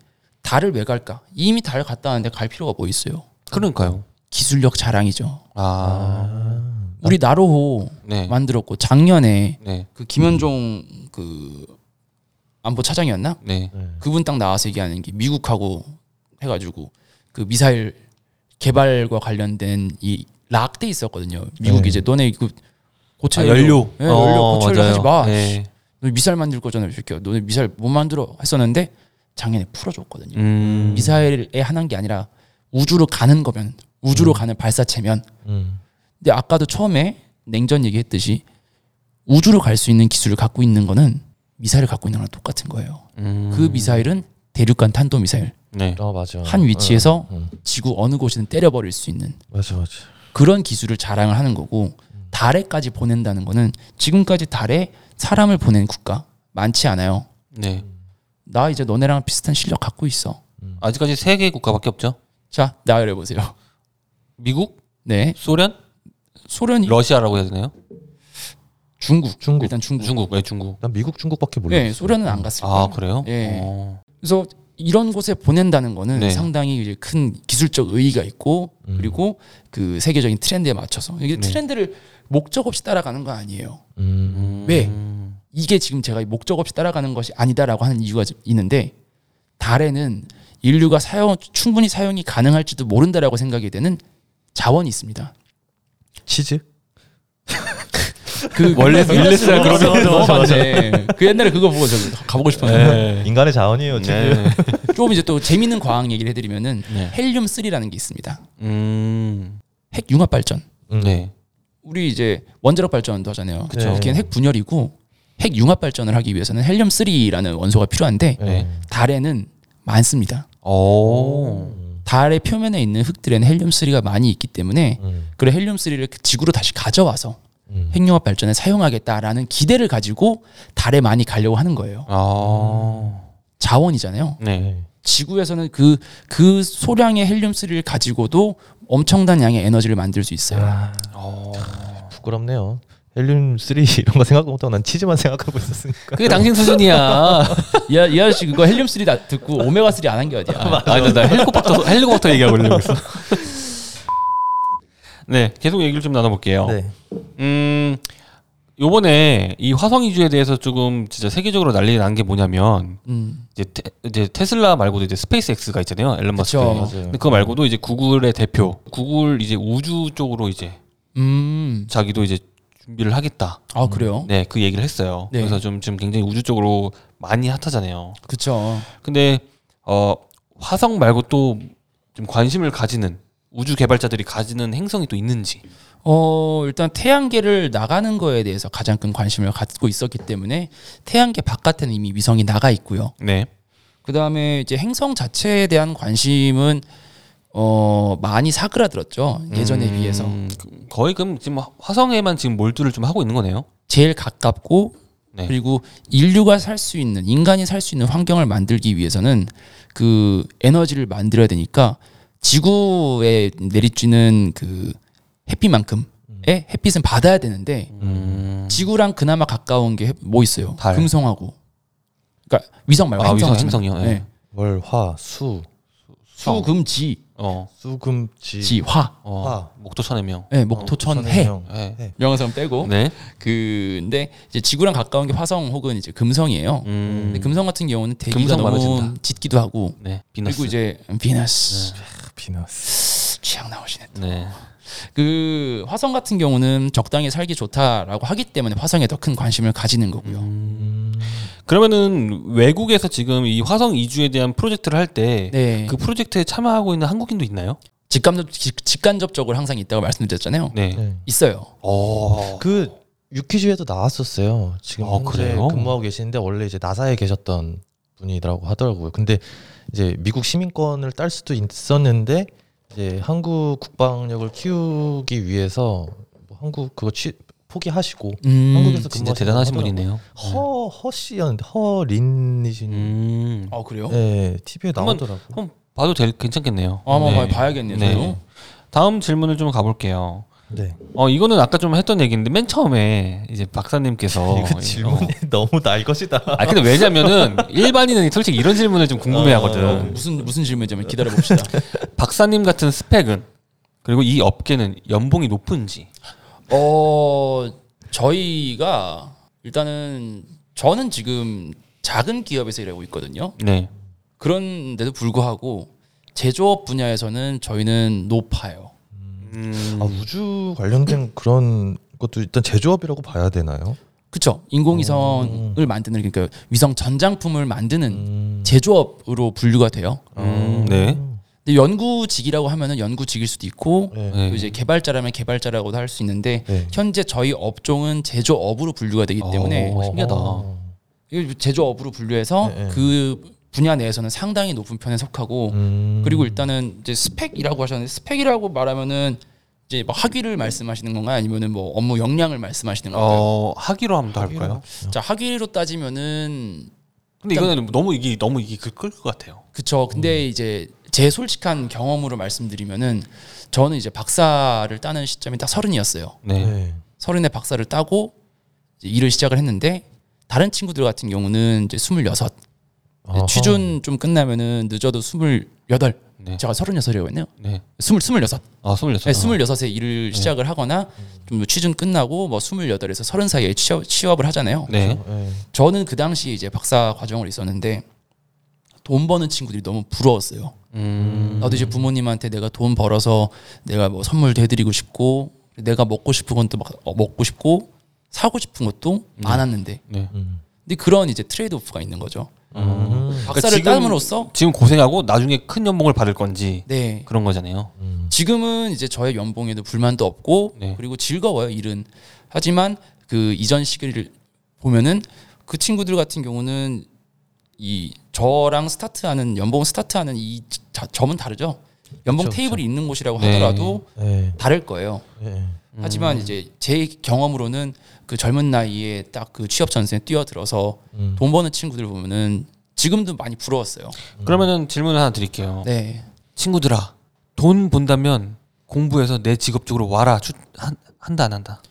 달을 왜 갈까? 이미 달 갔다 왔는데 갈 필요가 뭐 있어요? 그러니까요. 기술력 자랑이죠. 아. 아, 우리 나로호 네. 만들었고 작년에 네. 그 김현종 그 안보 차장이었나? 네. 네. 그분 딱 나와서 얘기하는 게 미국하고 해가지고 그 미사일 개발과 관련된 이 락돼 있었거든요. 미국이 네. 이제 너네 그 고체 아, 연료. 예, 연료 어, 고체를 맞아요. 하지 마. 네. 너 미사일 만들 거잖아, 이 새끼야. 너네 미사일 못 만들어 했었는데 작년에 풀어줬거든요. 음. 미사일에 하는 게 아니라 우주로 가는 거면 우주로 가는 발사체면. 음. 근데 아까도 처음에 냉전 얘기했듯이 우주로 갈 수 있는 기술을 갖고 있는 거는 미사일을 갖고 있는 거랑 똑같은 거예요. 음. 그 미사일은 대륙간 탄도 미사일. 네. 어 맞아. 한 위치에서 어, 어. 지구 어느 곳이든 때려버릴 수 있는 맞아 맞아. 그런 기술을 자랑을 하는 거고 달에까지 보낸다는 거는 지금까지 달에 사람을 보낸 국가 많지 않아요. 네. 나 이제 너네랑 비슷한 실력 갖고 있어. 아직까지 세개 국가밖에 없죠. 자, 나열해 보세요. 미국, 네, 소련, 소련이 러시아라고 해야 되나요? 중국, 중국. 일단 중국. 중국, 네, 중국. 난 미국 중국밖에 몰라. 네, 소련은 안 갔을 거예요. 아 그래요? 예. 어. 그래서 이런 곳에 보낸다는 거는 네. 상당히 이제 큰 기술적 의의가 있고 음. 그리고 그 세계적인 트렌드에 맞춰서 이게 네. 트렌드를 목적 없이 따라가는 거 아니에요. 음. 왜? 음. 이게 지금 제가 목적 없이 따라가는 것이 아니다라고 하는 이유가 좀 있는데 달에는 인류가 사용 충분히 사용이 가능할지도 모른다라고 생각이 되는 자원이 있습니다. 치즈? 그 원래 일레스야 그러면 넘어갔네. 그 옛날에 그거 보고 저 가보고 싶었는데 네. 인간의 자원이에요. 네. 좀 이제 또 재밌는 과학 얘기를 해드리면은 네. 헬륨 3라는 게 있습니다. 음. 핵 융합 발전. 음. 네. 우리 이제 원자력 발전도 하잖아요. 그쵸. 걔는 핵 분열이고 핵 융합 발전을 하기 위해서는 헬륨 3라는 원소가 필요한데 네. 달에는 많습니다. 오. 달의 표면에 있는 흙들에는 헬륨 3가 많이 있기 때문에 음. 그래 헬륨 3를 지구로 다시 가져와서 음. 핵융합 발전에 사용하겠다라는 기대를 가지고 달에 많이 가려고 하는 거예요. 아. 자원이잖아요. 네. 네. 지구에서는 그 그 소량의 헬륨 3를 가지고도 엄청난 양의 에너지를 만들 수 있어요. 아, 어. 부끄럽네요. 헬륨 3 이런 거 생각 못하고 난 치즈만 생각하고 있었으니까. 그게 당신 수준이야. 이, 아- 이 아저씨 그거 헬륨 3 듣고 오메가 3 안 한 게 어디야? 아니 나 헬리콥터 헬리콥터 얘기하고 있려고 했어. 네, 계속 얘기를 좀 나눠볼게요. 네. 음, 요번에 이 화성 이주에 대해서 조금 진짜 세계적으로 난리가 난게 뭐냐면 음. 이제, 테, 이제 테슬라 말고도 이제 스페이스X가 있잖아요. 앨런 머스크. 근데 그거 말고도 이제 구글의 대표, 구글 이제 우주 쪽으로 이제 음. 자기도 이제 준비를 하겠다. 아 그래요? 네, 그 얘기를 했어요. 네. 그래서 좀 지금 굉장히 우주 쪽으로 많이 핫하잖아요. 그쵸. 근데 어 화성 말고 또 좀 관심을 가지는 우주 개발자들이 가지는 행성이 또 있는지. 어 일단 태양계를 나가는 거에 대해서 가장 큰 관심을 갖고 있었기 때문에 태양계 바깥에는 이미 위성이 나가 있고요. 네. 그 다음에 이제 행성 자체에 대한 관심은 어 많이 사그라들었죠 예전에 음, 비해서 그- 거의 그럼 지금 화성에만 지금 몰두를 좀 하고 있는 거네요. 제일 가깝고 네. 그리고 인류가 살 수 있는 인간이 살 수 있는 환경을 만들기 위해서는 그 에너지를 만들어야 되니까 지구에 내리쬐는 그 햇빛만큼의 햇빛은 받아야 되는데 음. 지구랑 그나마 가까운 게 뭐 있어요? 달. 금성하고 그러니까 위성 말고 아, 행성 위성, 행성이요? 네. 네. 월, 화, 수, 수, 금, 지, 어. 수금, 지, 지, 화. 어. 화. 목토천의 명. 네, 목토천, 해. 형. 네. 명사람 빼고. 네. 근데 이제 지구랑 가까운 게 화성 혹은 이제 금성이에요. 음. 근데 금성 같은 경우는 대기가 금성 너무 많아진다. 짙기도 하고 네. 비너스. 그리고 이제 비너스 비너스. 취향 나오시네. 네. 그 화성 같은 경우는 적당히 살기 좋다라고 하기 때문에 화성에 더 큰 관심을 가지는 거고요. 음. 그러면은 외국에서 지금 이 화성 이주에 대한 프로젝트를 할 때 그 네. 프로젝트에 참여하고 있는 한국인도 있나요? 직간접 직- 직간접적으로 항상 있다고 말씀드렸잖아요. 네. 네. 있어요. 어. 그 유퀴즈에도 나왔었어요. 지금 아, 현재 그래요? 근무하고 계시는데 원래 이제 나사에 계셨던 분이라고 하더라고요. 근데 이제 미국 시민권을 딸 수도 있었는데 이제 한국 국방력을 키우기 위해서 뭐 한국 그거 취, 포기하시고 음, 한국에서 진짜 대단하신. 분이네요. 허 허씨였는데 허린이신 음. 아 그래요? 네 TV에 한번 나오더라고. 한번 봐도 될 괜찮겠네요. 아, 한번 네. 봐야겠네요. 네. 저도. 다음 질문을 좀 가볼게요. 네. 어 이거는 아까 좀 했던 얘기인데 맨 처음에 이제 박사님께서 이거 질문이 너무 날 것이다. 아 근데 왜냐면은 일반인은 솔직히 이런 질문을 좀 궁금해하거든. 어, 무슨 무슨 질문이냐면 기다려 봅시다. 박사님 같은 스펙은 그리고 이 업계는 연봉이 높은지. 어 저희가 일단은 저는 지금 작은 기업에서 일하고 있거든요. 네. 그런데도 불구하고 제조업 분야에서는 저희는 높아요. 음, 아, 우주 관련된 그런 것도 일단 제조업이라고 봐야 되나요? 그쵸? 인공위성을 만드는 그러니까 위성 전장품을 만드는 음. 제조업으로 분류가 돼요. 음, 네. 연구직이라고 하면은 연구직일 수도 있고 네. 네. 또 이제 개발자라면 개발자라고도 할 수 있는데 네. 현재 저희 업종은 제조업으로 분류가 되기 때문에 어, 신기하다. 이거 제조업으로 분류해서 네, 네. 그 분야 내에서는 상당히 높은 편에 속하고 음. 그리고 일단은 이제 스펙이라고 하셨는데 스펙이라고 말하면은 이제 뭐 학위를 말씀하시는 건가요? 아니면은 뭐 업무 역량을 말씀하시는 건가요? 어 하기로 하면 더 할까요? 자 학위로 따지면은 근데 이거는 너무 이게 너무 이게 끌것 같아요. 그쵸. 근데 음. 이제 제 솔직한 경험으로 말씀드리면은 저는 이제 박사를 따는 시점이 딱 서른이었어요. 네. 네. 서른에 박사를 따고 이제 일을 시작을 했는데 다른 친구들 같은 경우는 이제 스물여섯. 취준 좀 끝나면은 늦어도 스물여덟 네. 제가 서른여섯이라고 했네요. 네. 스물 스물여섯 아 스물여섯. 네, 스물여섯에 일을 시작을 하거나 좀 취준 끝나고 뭐 스물여덟에서 서른 사이에 취업, 취업을 하잖아요. 네. 네. 저는 그 당시에 이제 박사 과정을 있었는데 돈 버는 친구들이 너무 부러웠어요. 음. 나도 이제 부모님한테 내가 돈 벌어서 내가 뭐 선물도 해드리고 싶고 내가 먹고 싶은 것도 막 어, 먹고 싶고 사고 싶은 것도 많았는데 네. 음. 근데 그런 이제 트레이드 오프가 있는 거죠. 음. 박사를 지금- 따므로써 지금 고생하고 나중에 큰 연봉을 받을 건지 네 그런 거잖아요. 음. 지금은 이제 저의 연봉에도 불만도 없고 네. 그리고 즐거워요 일은 하지만 그 이전 시기를 보면은 그 친구들 같은 경우는 이 저랑 스타트하는 연봉 스타트하는 이 자- 점은 다르죠. 연봉 그쵸, 테이블이 있는 곳이라고 네. 하더라도 네. 다를 거예요. 네. 하지만 음. 이제 제 경험으로는 그 젊은 나이에 딱 그 취업 전선에 뛰어들어서 음. 돈 버는 친구들 보면은 지금도 많이 부러웠어요. 그러면은 질문을 하나 드릴게요. 네. 친구들아, 돈 본다면 공부해서 내 직업 쪽으로 와라. 추, 한, 한다 안 한다.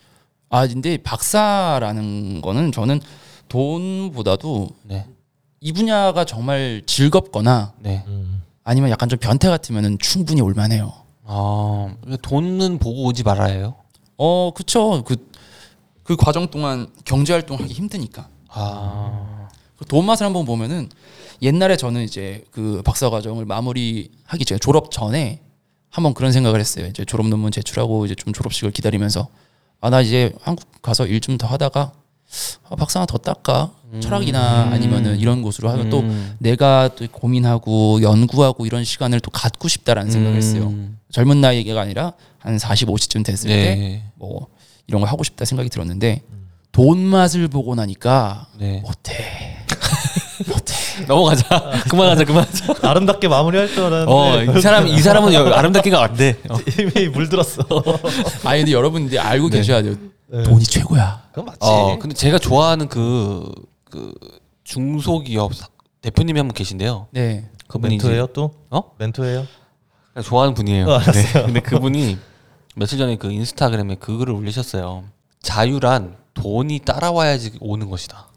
아 근데 박사라는 거는 저는 돈보다도 네. 이 분야가 정말 즐겁거나 네. 음. 아니면 약간 좀 변태 같으면은 충분히 올만해요. 아, 돈은 보고 오지 말아요. 어, 그쵸. 그, 그 과정 동안 경제 활동하기 힘드니까. 아, 그돈 맛을 한번 보면은 옛날에 저는 이제 그 박사 과정을 마무리하기 전에 졸업 전에 한번 그런 생각을 했어요. 이제 졸업 논문 제출하고 이제 좀 졸업식을 기다리면서 아 나 이제 한국 가서 일 좀 더 하다가 아, 박사 하나 더 닦까 철학이나 아니면은 이런 곳으로 하면 또 음. 내가 또 고민하고 연구하고 이런 시간을 또 갖고 싶다라는 생각을 했어요. 음. 젊은 나이가 아니라 한 40, 50쯤 됐을 때 네. 뭐 이런 걸 하고 싶다 생각이 들었는데 돈 맛을 보고 나니까 네. 못해. 넘어가자. 그만하자. 그만하자. 아름답게 마무리할 줄 알았는데 어, 이 사람 이 사람은 여- 아름답게가 안 돼. 어. 이미 물들었어. 아니 근데 여러분들이 알고 네. 계셔야 돼요. 네. 돈이 최고야. 그건 맞지. 어, 근데 제가 좋아하는 그, 그 중소기업 사- 대표님이 한 분 계신데요. 네. 그분이 이제 멘토예요 또? 어? 멘토예요? 그냥 좋아하는 분이에요. 어, 알았어요. 네. 근데 그분이 며칠 전에 그 인스타그램에 그 글을 올리셨어요. 자유란 돈이 따라와야지 오는 것이다.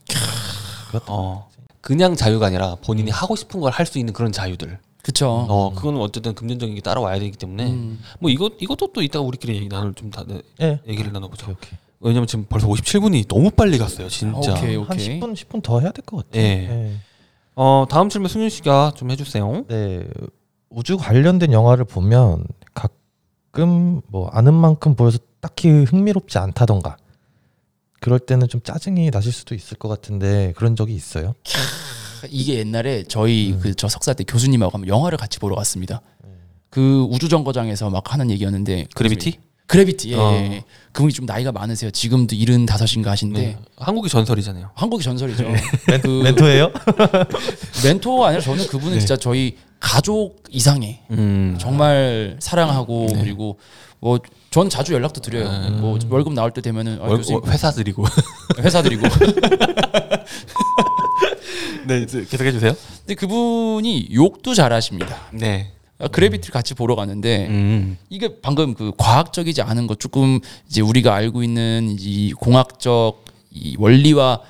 어. 그냥 자유가 아니라 본인이 하고 싶은 걸 할 수 있는 그런 자유들. 그쵸. 어, 그거는 어쨌든 금전적인 게 따라와야 되기 때문에 음. 뭐 이거 이것도 또 이따가 우리끼리 얘기 나눌 좀 다, 네, 예. 얘기를 나눠보자. 오케이 오케이. 왜냐면 지금 벌써 57분이 너무 빨리 갔어요, 진짜. 오케이. 한 10분 10분 더 해야 될 것 같아. 예. 어, 다음 질문 승윤 씨가 좀 해주세요. 네. 우주 관련된 영화를 보면 가끔 뭐 아는 만큼 보여서 딱히 흥미롭지 않다던가 그럴 때는 좀 짜증이 나실 수도 있을 것 같은데 그런 적이 있어요? 이게 옛날에 음. 저희 그 저 석사 때 교수님하고 한번 영화를 같이 보러 갔습니다. 그 우주 정거장에서 막 하는 얘기였는데 그래비티? 그래비티. 예. 어. 예. 그분이 좀 나이가 많으세요. 지금도 75인가 하신데 네. 한국의 전설이잖아요. 한국의 전설이죠. 그 멘토예요? 멘토가 아니라 저는 그분은 진짜 저희 가족 이상의 음. 정말 사랑하고 그리고 뭐 전 자주 연락도 드려요. 음. 뭐 월급 나올 때 되면은 아, 월- 교수님 회사 드리고. 회사 드리고. 네, 계속 해 주세요. 근데 그분이 욕도 잘하십니다. 네. 아, 그래비티를 같이 보러 갔는데 음. 이게 방금 그 과학적이지 않은 것 조금 이제 우리가 알고 있는 이 공학적 이 원리와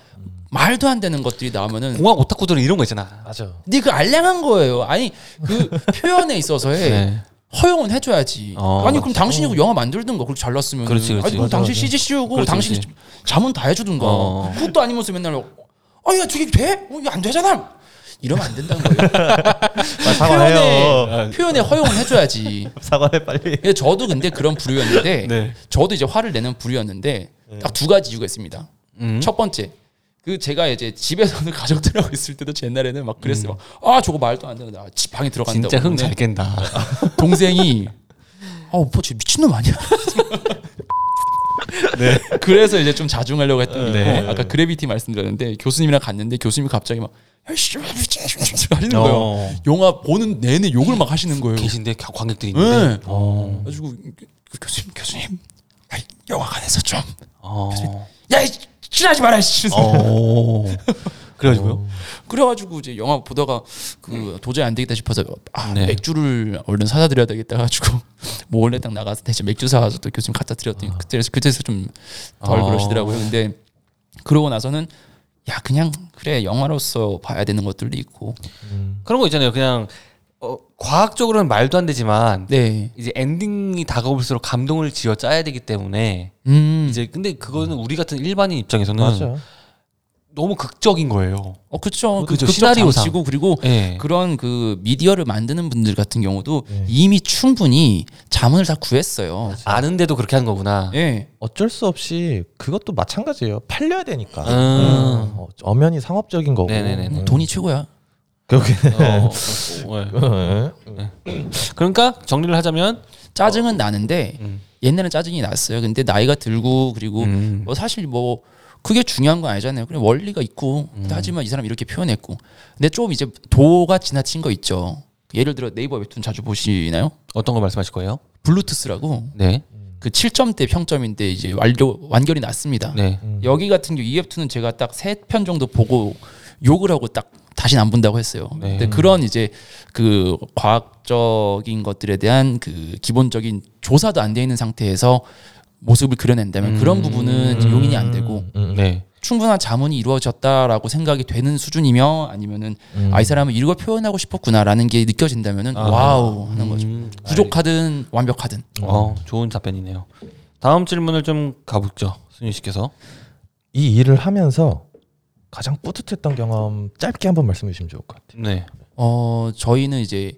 말도 안 되는 것들이 나오면은 공학 오타쿠들은 이런 거 있잖아. 맞아. 근데 그 알량한 거예요. 아니 그 표현에 있어서의 네. 허용은 해줘야지. 어. 아니 그럼 당신이 그 영화 만들든가 그렇게 잘났으면. 그렇지, 그렇지. 아니 그럼 당신. CG 씌우고 그렇지. 자문 다 해주든가. 어. 그것도 아니면서 맨날 아야 저게 돼? 어, 이거 안 되잖아. 이러면 안 된다는 거예요. 표현에 사과해요. 표현에 허용을 해줘야지. 사과해 빨리. 저도 근데 그런 부류였는데 네. 저도 이제 화를 내는 부류였는데 딱두 가지 이유가 있습니다. 음. 첫 번째 그 제가 이제 집에서는 가족들하고 있을 때도 제 옛날에는 막 그랬어요. 아 저거 말도 안 되는 집 방에 들어간다. 진짜 흥 잘 깬다. 동생이 아 오빠 쟤 미친놈 아니야? 네. 그래서 이제 좀 자중하려고 했던 게 네. 있고 아까 그래비티 말씀드렸는데 교수님이랑 갔는데 교수님이 갑자기 막 하시는 거예요. 어. 영화 보는 내내 욕을 막 하시는 거예요. 계신데 가- 관객들이 있는데. 네. 어. 그래가지고 그 교수님 교수님 야, 영화관에서 좀 어. 야, 이 마라. 씨. 어. 그래가지고요. 그래가지고 이제 영화 보다가 그 도저히 안 되겠다 싶어서 아, 네. 맥주를 얼른 사다 드려야 되겠다 가지고 뭐 원래 딱 나가서 대신 맥주 사와서 또 교수님 갖다 드렸더니 그때서 그때서 좀덜 아. 그러시더라고요. 근데 그러고 나서는 야 그냥 그래 영화로서 봐야 되는 것들도 있고 그런 거 있잖아요. 그냥 어, 과학적으로는 말도 안 되지만 네 이제 엔딩이 다가올수록 감동을 지어 짜야 되기 때문에 음. 이제 근데 그거는 우리 같은 일반인 입장에서는 맞아. 너무 극적인 거예요. 어 그쵸 그 시나리오상. 장치고 그리고 예. 그런 그 미디어를 만드는 분들 같은 경우도 네. 이미 충분히 자문을 다 구했어요. 아는데도 그렇게 하는 거구나. 예. 어쩔 수 없이 그것도 마찬가지예요. 팔려야 되니까. 음. 어, 엄연히 상업적인 거고. 네네네네. 음. 돈이 최고야. 그렇게. 어, 어, 예. 네. 그러니까 정리를 하자면 짜증은 나는데 음. 옛날엔 짜증이 났어요. 근데 나이가 들고 그리고 음. 뭐 사실 뭐 그게 중요한 건 아니잖아요. 그냥 원리가 있고 음. 하지만 이 사람 이렇게 표현했고 근데 좀 이제 도가 지나친 거 있죠. 예를 들어 네이버 웹툰 자주 보시나요? 어떤 거 말씀하실 거예요? 블루투스라고 네. 그 7점대 평점인데 이제 완료 완결이 났습니다. 네. 여기 같은 경우 이 웹툰은 제가 딱 세 편 정도 보고 욕을 하고 딱 다시는 안 본다고 했어요. 네. 근데 그런 이제 그 과학적인 것들에 대한 그 기본적인 조사도 안 돼 있는 상태에서 모습을 그려낸다면 그런 부분은 용인이 안 되고 음, 네. 충분한 자문이 이루어졌다라고 생각이 되는 수준이며 아니면은 음. 아이 사람은 이걸 표현하고 싶었구나라는 게 느껴진다면은 아. wow 하는 거죠. 음. 부족하든 완벽하든. 어, 좋은 답변이네요. 다음 질문을 좀 가보죠. 순희 씨께서. 이 일을 하면서 가장 뿌듯했던 경험 짧게 한번 말씀해 주시면 좋을 것 같아요. 네. 어 저희는 이제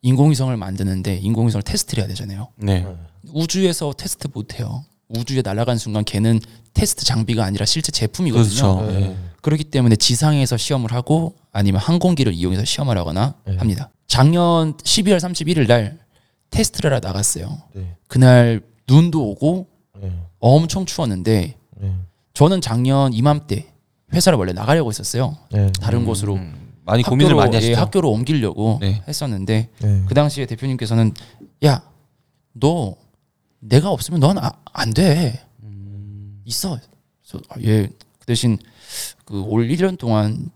인공위성을 만드는데 인공위성을 테스트를 해야 되잖아요. 네. 우주에서 테스트 못 해요. 우주에 날아간 순간 걔는 테스트 장비가 아니라 실제 제품이거든요. 그렇죠. 네. 그렇기 때문에 지상에서 시험을 하고 아니면 항공기를 이용해서 시험을 하거나 네. 합니다. 작년 12월 31일 날 테스트를 하러 나갔어요. 네. 그날 눈도 오고 네. 엄청 추웠는데 네. 저는 작년 이맘때 회사를 원래 나가려고 했었어요. 네. 다른 곳으로 음, 많이 고민을 학교로, 많이 하시죠. 예, 학교로 옮기려고 네. 했었는데 네. 그 당시에 대표님께서는 야 너 내가 없으면 넌 안 돼. 있어. 그래서 아, 예, 그 대신 그 올 1년 동안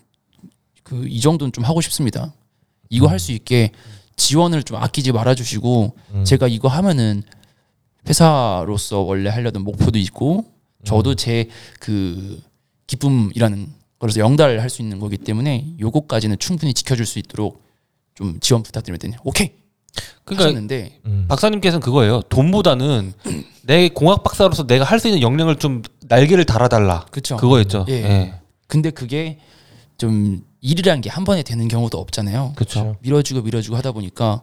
그 이 정도는 좀 하고 싶습니다. 이거 할 수 있게 지원을 좀 아끼지 말아 주시고 음. 제가 이거 하면은 회사로서 원래 하려던 목표도 있고 저도 제 그 기쁨이라는 그래서 영달을 할수 있는 거기 때문에 요거까지는 충분히 지켜줄 수 있도록 좀 지원 부탁드리면 되냐. 오케이. 그러니까 하셨는데 음. 박사님께서는 그거예요. 돈보다는 내 공학 박사로서 내가 할 수 있는 역량을 좀 날개를 달아달라. 그쵸. 그거였죠. 예. 예. 근데 그게 좀 일이라는 게 한 번에 되는 경우도 없잖아요. 그렇죠. 밀어주고 밀어주고 하다 보니까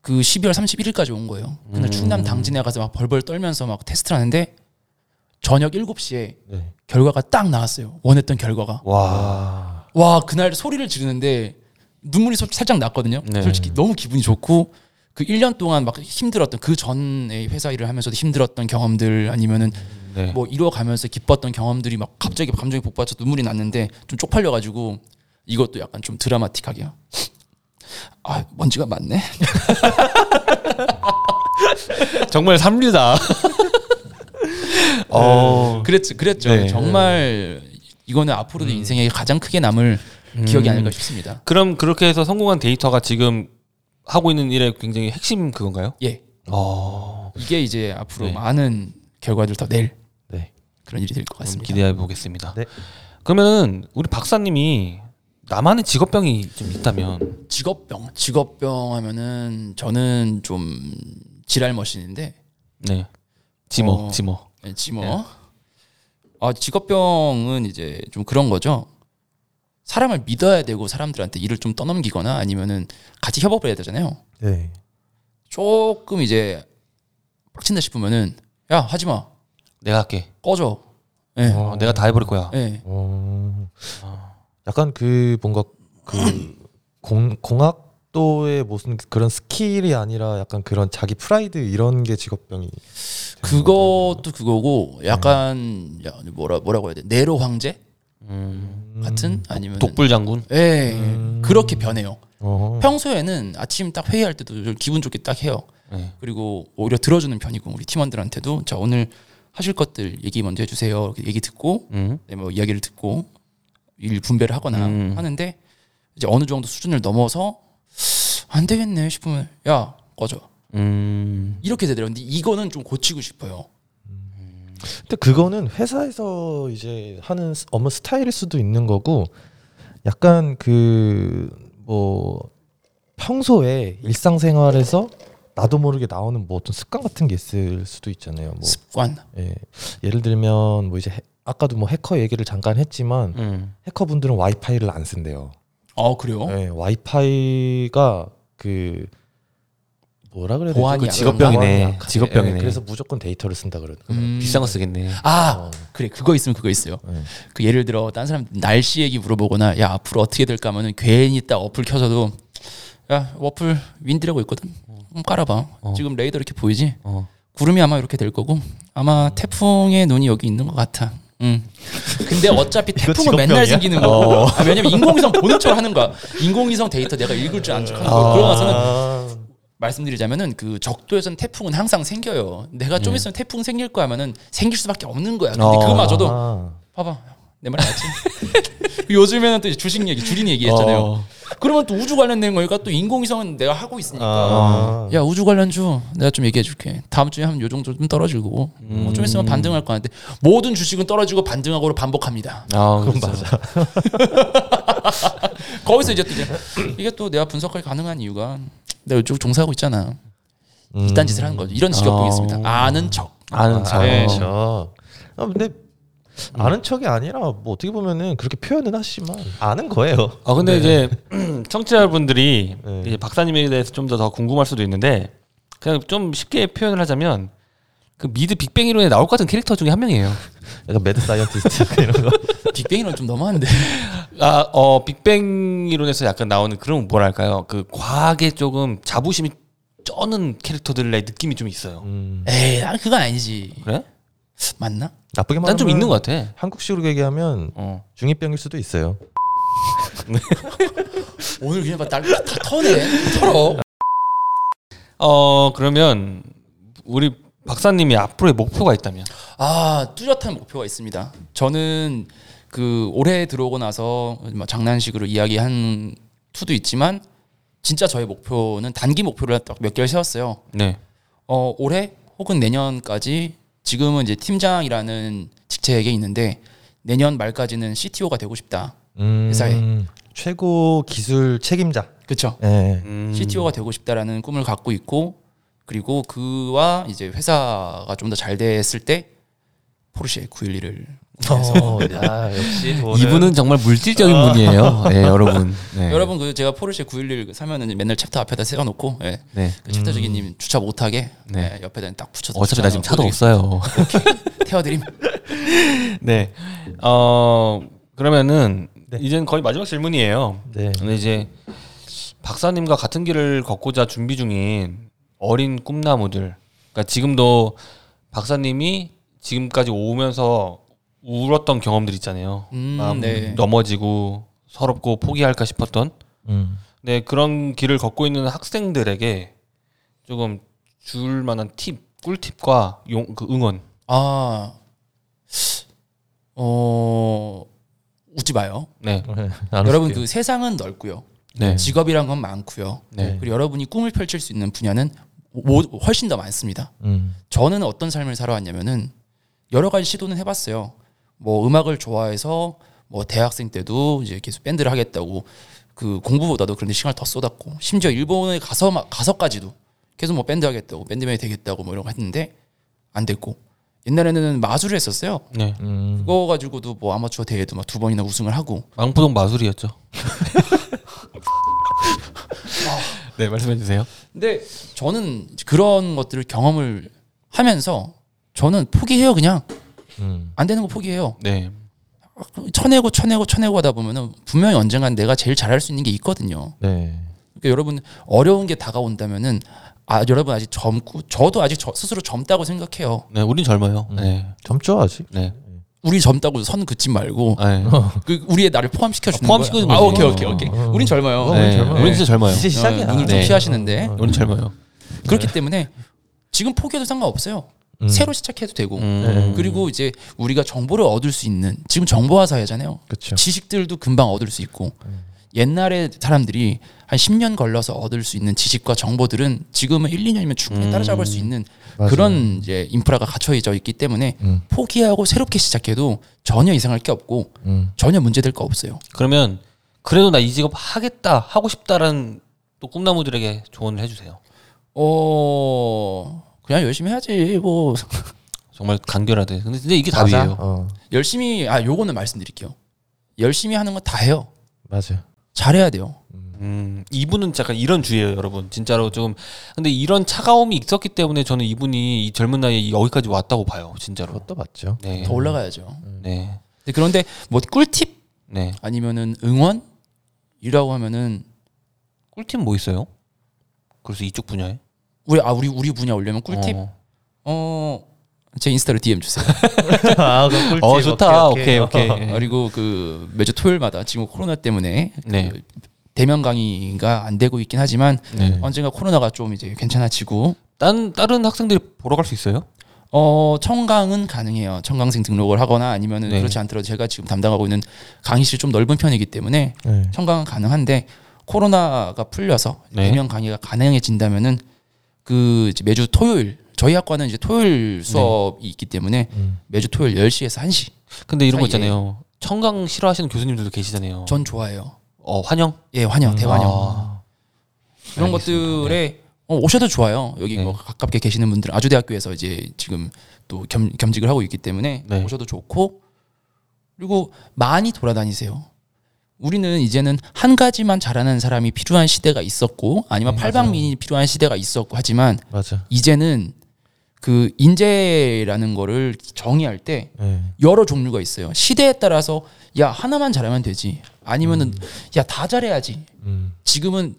그 12월 31일까지 온 거예요. 그날 음. 충남 당진에 가서 막 벌벌 떨면서 막 테스트를 하는데 저녁 7시에 네. 결과가 딱 나왔어요. 원했던 결과가. 와. 와 그날 소리를 지르는데 눈물이 솔- 살짝 났거든요. 네. 솔직히 너무 기분이 좋고 그 1년 동안 막 힘들었던 그 전에 회사 일을 하면서도 힘들었던 경험들 아니면은 네. 뭐 이뤄가면서 기뻤던 경험들이 막 갑자기 감정이 복받쳐 눈물이 났는데 좀 쪽팔려가지고 이것도 약간 좀 드라마틱하게요. 아 먼지가 많네. 정말 삼류다. 어. 그랬죠, 그랬죠. 네. 정말 이거는 앞으로도 인생에 가장 크게 남을 기억이 아닐까 싶습니다. 그럼 그렇게 해서 성공한 데이터가 지금 하고 있는 일의 굉장히 핵심 그건가요? 예, 어. 이게 이제 앞으로 네. 많은 결과들 더낼 네. 그런 일이 될 것 같습니다. 기대해 보겠습니다. 네. 그러면 우리 박사님이 나만의 직업병이 좀 있다면 직업병, 직업병 하면은 저는 좀 지랄 머신인데 네. 지모, 어. 지모. 네, 지모. 네. 아 직업병은 이제 좀 그런 거죠. 사람을 믿어야 되고 사람들한테 일을 좀 떠넘기거나 아니면은 같이 협업을 해야 되잖아요. 네. 조금 이제 빡친다 싶으면은 야 하지 마 내가 할게. 꺼져. 예. 어, 내가 다 해버릴 거야. 예. 어. 약간 그 뭔가 그 공, 공학도의 무슨 그런 스킬이 아니라 약간 그런 자기 프라이드 이런 게 직업병이 그것도 그거고 약간 야, 뭐라 뭐라고 해야 돼 네로 황제 음. 같은 아니면 독불 장군. 예 음. 그렇게 변해요. 어. 평소에는 아침 딱 회의할 때도 좀 기분 좋게 딱 해요. 네. 그리고 오히려 들어주는 편이고 우리 팀원들한테도 자 오늘 하실 것들 얘기 먼저 해주세요. 이렇게 얘기 듣고 음. 네, 뭐 이야기를 듣고 일 분배를 하거나 음. 하는데 이제 어느 정도 수준을 넘어서 안 되겠네 싶으면 야 꺼져 음. 이렇게 되더라고요. 근데 이거는 좀 고치고 싶어요. 근데 그거는 회사에서 이제 하는 스- 업무 스타일일 수도 있는 거고 약간 그 뭐 평소에 일상생활에서 나도 모르게 나오는 뭐 어떤 습관 같은 게 있을 수도 있잖아요. 뭐 습관. 예. 예를 들면 뭐 이제 해- 아까도 뭐 해커 얘기를 잠깐 했지만 음. 해커분들은 와이파이를 안 쓴대요. 아 그래요? 예, 와이파이가 그 뭐라 그래야? 보안이 그 직업병이네. 약하대. 직업병이네. 예, 그래서 무조건 데이터를 쓴다 그러더라고요. 음. 비싼 거 쓰겠네. 아 어. 그래 그거 있으면 그거 있어요. 예. 그 예를 들어 딴 사람 날씨 얘기 물어보거나 야 앞으로 어떻게 될까 하면은 괜히 딱 어플 켜서도 야 어플 윈디라고 있거든. 음, 깔아봐. 어. 지금 레이더 이렇게 보이지? 어. 구름이 아마 이렇게 될 거고 아마 태풍의 눈이 여기 있는 것 같아. 음. 근데 어차피 태풍은 맨날? 생기는 거고. 아, 왜냐면 인공위성 보는 척 하는 거야. 인공위성 데이터 내가 읽을 줄 아는 척 하는 거야. 그러고 나서는 아. 말씀드리자면은 그 적도에서는 태풍은 항상 생겨요. 내가 좀 있으면 태풍 생길 거 하면은 생길 수밖에 없는 거야. 근데 어. 그거마저도 아. 봐봐. 내 말 맞지? 요즘에는 또 주식 얘기, 줄인 얘기했잖아요. 어. 그러면 또 우주 관련된 거니까 또 인공위성은 내가 하고 있으니까. 아. 야 우주 관련주 내가 좀 얘기해 줄게. 다음 주에 한 요 정도 좀 떨어지고 뭐좀 있으면 반등할 거 같은데 모든 주식은 떨어지고 반등하고를 반복합니다. 아, 그건 그렇죠. 맞아. 거기서 이제 또 이제 이게 또 내가 분석하기 가능한 이유가 내가 이쪽 종사하고 있잖아. 음. 이딴 짓을 하는 거죠. 이런 직업 어. 보겠습니다. 아는 척. 아는 척. 네. 척. 아 근데 아는 척이 아니라 뭐 어떻게 보면은 그렇게 표현은 하시지만 아는 거예요. 아 근데 네. 이제 청취자분들이 네. 이제 박사님에 대해서 좀 더 더 궁금할 수도 있는데 그냥 좀 쉽게 표현을 하자면 그 미드 빅뱅 이론에 나올 것 같은 캐릭터 중에 한 명이에요. 약간 mad scientist 이런 거. 빅뱅이는 좀 너무한데. 아, 어 빅뱅 이론에서 약간 나오는 그런 뭐랄까요? 그 과하게 조금 자부심이 쩌는 캐릭터들의 느낌이 좀 있어요. 음. 에이, 난 그건 아니지. 그래? 맞나? 나쁘게 말하면 난 좀 있는 것 같아. 한국식으로 얘기하면 어. 중이병일 수도 있어요. 오늘 그냥 막날 다 터네. 털어. 어 그러면 우리 박사님이 앞으로의 목표가 있다면 아 뚜렷한 목표가 있습니다. 저는 그 올해 들어오고 나서 뭐 장난식으로 이야기한 투도 있지만 진짜 저의 목표는 단기 목표를 딱 몇 개를 세웠어요. 네. 어 올해 혹은 내년까지 지금은 이제 팀장이라는 직책에 있는데 내년 말까지는 CTO가 되고 싶다. 음. 회사에. 최고 기술 책임자. 그렇죠. 예. 음. CTO가 되고 싶다라는 꿈을 갖고 있고 그리고 그와 이제 회사가 좀 더 잘 됐을 때 포르쉐 911을 어, 야, 역시 돈은- 이분은 정말 물질적인 분이에요. 네, 여러분. 네. 여러분 그 제가 포르쉐 911 사면은 맨날 챕터 앞에다 세워 놓고 예. 네. 그 챕터 저기님 주차 못 하게 네. 예, 옆에다 딱 붙여 서 어차피 나 지금 차도. 없어요. 태워 드림. 네. 어 그러면은 네. 이제는 거의 마지막 질문이에요. 네. 근데 이제 박사님과 같은 길을 걷고자 준비 중인 어린 꿈나무들. 그러니까 지금도 박사님이 지금까지 오면서 울었던 경험들 있잖아요. 음, 마음 네. 넘어지고 서럽고 포기할까 싶었던. 음. 네 그런 길을 걷고 있는 학생들에게 조금 줄 만한 팁, 꿀팁과 용, 그 응원. 아, 어 웃지 마요. 네, 안 여러분. 그 세상은 넓고요. 네, 직업이란 건 많고요. 네. 그리고 여러분이 꿈을 펼칠 수 있는 분야는 모- 훨씬 더 많습니다. 음. 저는 어떤 삶을 살아왔냐면은 여러 가지 시도는 해봤어요. 뭐 음악을 좋아해서 뭐 대학생 때도 이제 계속 밴드를 하겠다고 그 공부보다도 그런데 시간을 더 쏟았고 심지어 일본에 가서 막 가서까지도 계속 뭐 밴드 하겠다고 밴드맨이 되겠다고 뭐 이런 거 했는데 안 됐고 옛날에는 마술을 했었어요. 네. 음. 그거 가지고도 뭐 아마추어 대회도 막 두 번이나 우승을 하고 망포동 마술이었죠. 네, 말씀해 주세요. 근데 저는 그런 것들을 경험을 하면서 저는 포기해요 그냥 음. 안 되는 거 포기해요. 네, 쳐내고 쳐내고 쳐내고 하다 보면은 분명히 언젠간 내가 제일 잘할 수 있는 게 있거든요. 네. 그러니까 여러분 어려운 게 다가온다면은 아 여러분 아직 젊고 저도 아직 저 스스로 젊다고 생각해요. 네, 우린 젊어요. 네, 젊죠 아직. 네, 우리 젊다고 선 긋지 말고 네. 그 우리의 나를 포함시켜 주는 아, 포함시켜 주는 거야. 아. 오케이 오케이 오케이. 어. 우린 젊어요. 어, 네, 우린 젊어요. 우린 진짜 젊어요. 이제 시작이야. 어, 눈을 좀 네. 피하시는데 어, 어. 우린 젊어요. 그렇기 때문에 지금 포기해도 상관없어요. 음. 새로 시작해도 되고 음. 그리고 이제 우리가 정보를 얻을 수 있는 지금 정보화 사회잖아요. 그렇죠. 지식들도 금방 얻을 수 있고 음. 옛날에 사람들이 한 10년 걸러서 얻을 수 있는 지식과 정보들은 지금은 1, 2년이면 충분히 음. 따라잡을 수 있는 맞아요. 그런 이제 인프라가 갖춰져 있기 때문에 음. 포기하고 새롭게 시작해도 전혀 이상할 게 없고 음. 전혀 문제될 거 없어요. 그러면 그래도 나 이 직업 하겠다, 하고 싶다라는 또 꿈나무들에게 조언을 해주세요. 어 그냥 열심히 해야지 뭐 정말 간결하대. 근데, 근데 이게 맞아. 답이에요. 어. 열심히 아 요거는 말씀드릴게요. 열심히 하는 건 다 해요. 맞아요. 잘해야 돼요. 음, 이분은 약간 이런 주의예요, 여러분. 진짜로 좀. 근데 이런 차가움이 있었기 때문에 저는 이분이 이 젊은 나이에 여기까지 왔다고 봐요, 진짜로. 그것도 맞죠. 네. 더 올라가야죠. 네. 근데 그런데 뭐 꿀팁 네. 아니면은 응원이라고 하면은 꿀팁 뭐 있어요? 그래서 이쪽 분야에? 우리 아 우리 우리 분야 올려면 꿀팁 어, 어제 인스타로 DM 주세요. 아, 꿀팁. 어, 좋다. 오케이, 오케이. 어. 그리고 그 매주 토요일마다 지금 코로나 때문에 네. 그 대면 강의가 안 되고 있긴 하지만 네. 언젠가 코로나가 좀 이제 괜찮아지고 딴 다른 학생들이 보러 갈 수 있어요? 어 청강은 가능해요. 청강생 등록을 하거나 아니면은 네. 그렇지 않더라도 제가 지금 담당하고 있는 강의실이 좀 넓은 편이기 때문에 네. 청강은 가능한데 코로나가 풀려서 네. 대면 강의가 가능해진다면은 그 이제 매주 토요일 저희 학과는 이제 토요일 수업이 있기 때문에 음. 매주 토요일 10시에서 1시. 근데 이런 거 사이에. 있잖아요. 청강 싫어하시는 교수님들도 계시잖아요. 전 좋아해요. 어, 환영. 예, 환영, 대환영. 아, 이런 알겠습니다. 것들에 어, 오셔도 좋아요. 여기 네. 뭐 가깝게 계시는 분들 아주대학교에서 이제 지금 또 겸, 겸직을 하고 있기 때문에 네. 오셔도 좋고 그리고 많이 돌아다니세요. 우리는 이제는 한 가지만 잘하는 사람이 필요한 시대가 있었고 아니면 네, 팔방민이 필요한 시대가 있었고 하지만 맞아. 이제는 그 인재라는 거를 정의할 때 네. 여러 종류가 있어요. 시대에 따라서 야 하나만 잘하면 되지 아니면은 야다 잘해야지 음. 지금은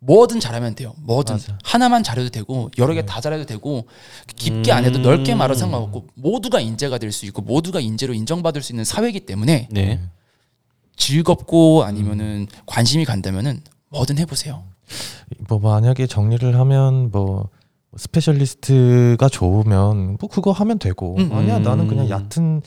뭐든 잘하면 돼요. 뭐든 맞아. 하나만 잘해도 되고 여러 개 네. 다 잘해도 되고 깊게 안 해도 넓게 음. 알아도 상관없고 모두가 인재가 될 수 있고 모두가 인재로 인정받을 수 있는 사회이기 때문에 네. 즐겁고 아니면은 관심이 간다면은 뭐든 해보세요. 뭐 만약에 정리를 하면 뭐 specialist가 좋으면 뭐 그거 하면 되고 음. 아니야 나는 그냥 얕은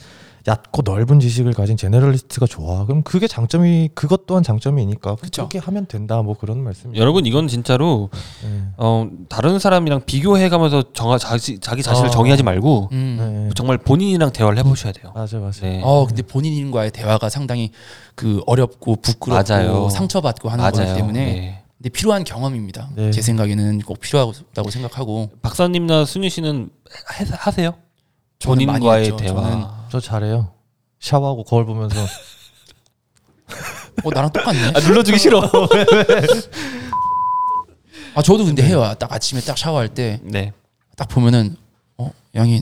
얕고 넓은 지식을 가진 generalist가 좋아 그럼 그게 장점이 그것 또한 장점이니까 그쵸. 그렇게 하면 된다 뭐 그런 말씀이에요. 여러분 이건 진짜로 네. 어, 다른 사람이랑 비교해가면서 정하 자기 자기 자신을 어. 정의하지 말고 음. 네. 정말 본인이랑 대화를 해보셔야 돼요. 맞아 맞아. 네. 어 근데 본인과의 대화가 상당히 그 어렵고 부끄럽고 맞아요. 상처받고 하는 거기 때문에 네. 근데 필요한 경험입니다. 네. 제 생각에는 꼭 필요하다고 생각하고 박사님나 승윤 씨는 해- 하세요? 본인과의 했죠. 대화. 저 잘해요. 샤워하고 거울 보면서 어 나랑 똑같네. 아, 눌러주기 싫어. 아 저도 근데 해요. 딱 아침에 딱 샤워할 때 딱 네. 보면은 어 양이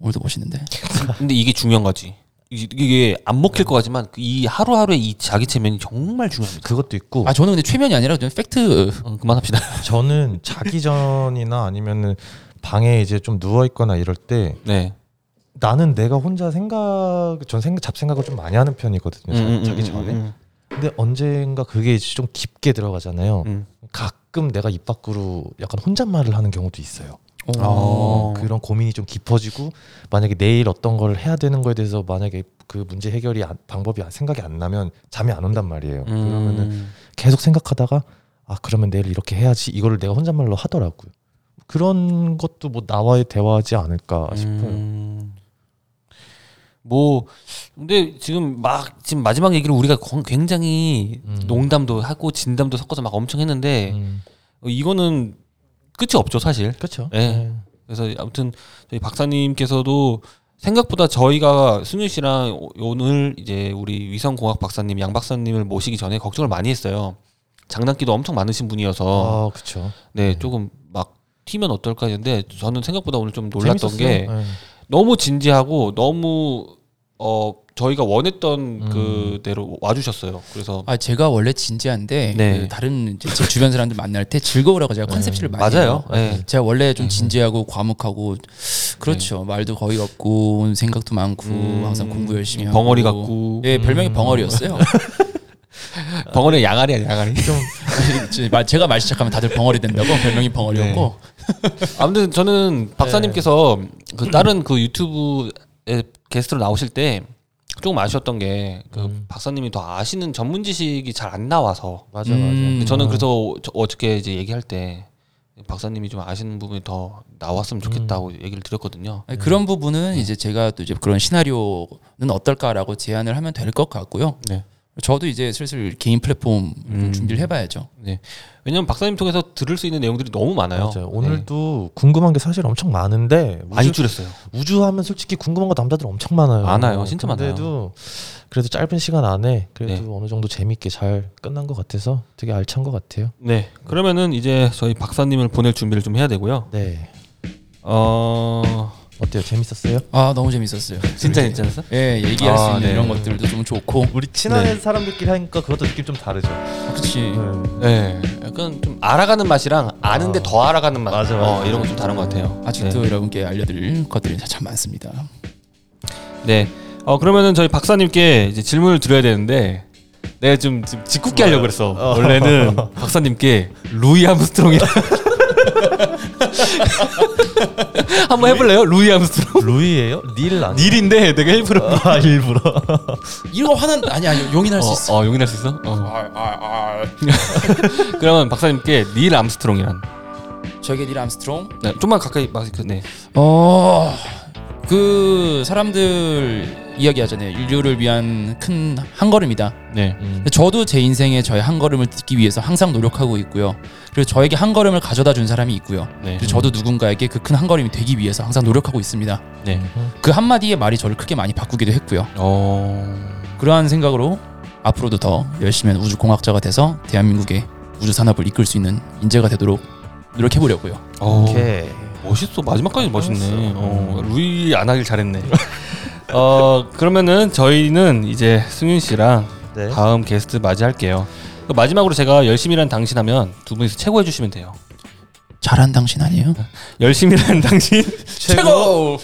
오늘도 멋있는데. 근데 이게 중요한 거지. 이- 이게 안 먹힐 것 같지만 그이 하루하루의 이 자기 체면이 정말 중요합니다. 그것도 있고 아 저는 근데 최면이 아니라 좀 팩트. 어, 그만합시다. 저는 자기 전이나 아니면은 방에 이제 좀 누워 있거나 이럴 때 네. 나는 내가 혼자 생각 전 생각 잡생각을 좀 많이 하는 편이거든요. 자- 음, 음, 자기 음, 전에. 음, 근데 언젠가 그게 좀 깊게 들어가잖아요. 음. 가끔 내가 입 밖으로 약간 혼잣말을 하는 경우도 있어요. 어. 그런 고민이 좀 깊어지고 만약에 내일 어떤 걸 해야 되는 거에 대해서 만약에 그 문제 해결이 안- 방법이 안- 생각이 안 나면 잠이 안 온단 말이에요. 그러면은 음. 계속 생각하다가 아 그러면 내일 이렇게 해야지 이거를 내가 혼잣말로 하더라고요. 그런 것도 뭐 나와의 대화하지 않을까 싶어요. 음. 뭐 근데 지금 막 지금 마지막 얘기를 우리가 거- 굉장히 음. 농담도 하고 진담도 섞어서 막 엄청 했는데 음. 어, 이거는 끝이 없죠 사실. 그렇죠. 네. 그래서 아무튼 저희 박사님께서도 생각보다 저희가 승윤 씨랑 오- 오늘 이제 우리 위성공학 박사님 양 박사님을 모시기 전에 걱정을 많이 했어요. 장난기도 엄청 많으신 분이어서 아 그렇죠. 네 조금 막 튀면 어떨까 했는데 저는 생각보다 오늘 좀 놀랐던 게 네. 너무 진지하고 너무 어 저희가 원했던 음. 그대로 와주셨어요. 그래서 아 제가 원래 진지한데 네. 그 다른 제 주변 사람들 만날 때 즐거우라고 제가 컨셉실을 많이 맞아요. 해요. 네. 제가 원래 좀 진지하고 과묵하고 그렇죠. 말도 거의 없고 생각도 많고 음, 항상 공부 열심히 하고 벙어리 같고 예 별명이 음. 벙어리였어요. 벙어리 양아리야 양아리. 제- 말- 제가 말 시작하면 다들 벙어리 된다고 별명이 벙어리였고 아무튼 저는 박사님께서 그 다른 그 유튜브에 게스트로 나오실 때 조금 아쉬웠던 게 그 음. 박사님이 더 아시는 전문 지식이 잘 안 나와서 맞아 음. 맞아. 근데 저는 어. 그래서 저- 어저께 이제 얘기할 때 박사님이 좀 아시는 부분이 더 나왔으면 좋겠다고 얘기를 드렸거든요. 아니, 그런 부분은 이제 제가 또 이제 그런 시나리오는 어떨까라고 제안을 하면 될 것 같고요. 네. 저도 이제 슬슬 개인 플랫폼 음. 준비를 해봐야죠. 네. 왜냐면 박사님 통해서 들을 수 있는 내용들이 너무 많아요. 맞아요. 네. 오늘도 궁금한 게 사실 엄청 많은데 많이 우주, 줄였어요. 우주하면 솔직히 궁금한 거 남자들 엄청 많아요. 많아요. 진짜 근데도 그래도 짧은 시간 안에 그래도 네. 어느 정도 재밌게 잘 끝난 것 같아서 되게 알찬 것 같아요. 네. 그러면은 이제 저희 박사님을 보낼 준비를 좀 해야 되고요. 네. 어 어때요? 재밌었어요? 아 너무 재밌었어요. 진짜 괜찮았어? 예 얘기할 수 아, 있는 네. 이런 것들도 좀 좋고 우리 친한 네. 사람들끼리 하니까 그것도 느낌 좀 다르죠. 그렇지. 네. 약간 좀 알아가는 맛이랑 아는데 어. 더 알아가는 맛. 맞아, 맞아. 어, 이런 건 좀 다른 것 같아요. 아직도 네. 여러분께 알려드릴 것들이 참 많습니다. 네. 어 그러면은 저희 박사님께 이제 질문을 드려야 되는데 내가 좀, 좀 짓궂게 하려고 그랬어. 원래는 박사님께 루이 암스트롱이 한번 해볼래요? 루이 암스트롱? 루이예요? 닐 아니? 닐인데 내가 일부러 아 일부러. 이거 화난 아니 아니 용인할 수 어, 있어. 어 용인할 수 있어? 어. 아, 아, 아. 그러면 박사님께 닐 암스트롱이란 저에게 닐 암스트롱. 네, 좀만 가까이 마이크 네. 어. 그 사람들 이야기하잖아요. 인류를 위한 큰 한 걸음이다. 네. 음. 저도 제 인생에 저의 한 걸음을 딛기 위해서 항상 노력하고 있고요. 그리고 저에게 한 걸음을 가져다 준 사람이 있고요. 네. 그리고 저도 누군가에게 그 큰 한 걸음이 되기 위해서 항상 노력하고 있습니다. 네. 그 한마디의 말이 저를 크게 많이 바꾸기도 했고요. 어. 그러한 생각으로 앞으로도 더 열심히 한 우주 공학자가 돼서 대한민국의 우주 산업을 이끌 수 있는 인재가 되도록 노력해 보려고요. 어. 오케이. 멋있어. 마지막까지 멋있네. 어, 루이 안 하길 잘했네. 어, 그러면은 저희는 이제 승윤 씨랑 네. 다음 게스트 맞이할게요. 그 마지막으로 제가 열심히 일하는 당신 하면 두 분이서 최고 해주시면 돼요. 잘한 당신 아니에요? 열심히 일하는 당신 최고!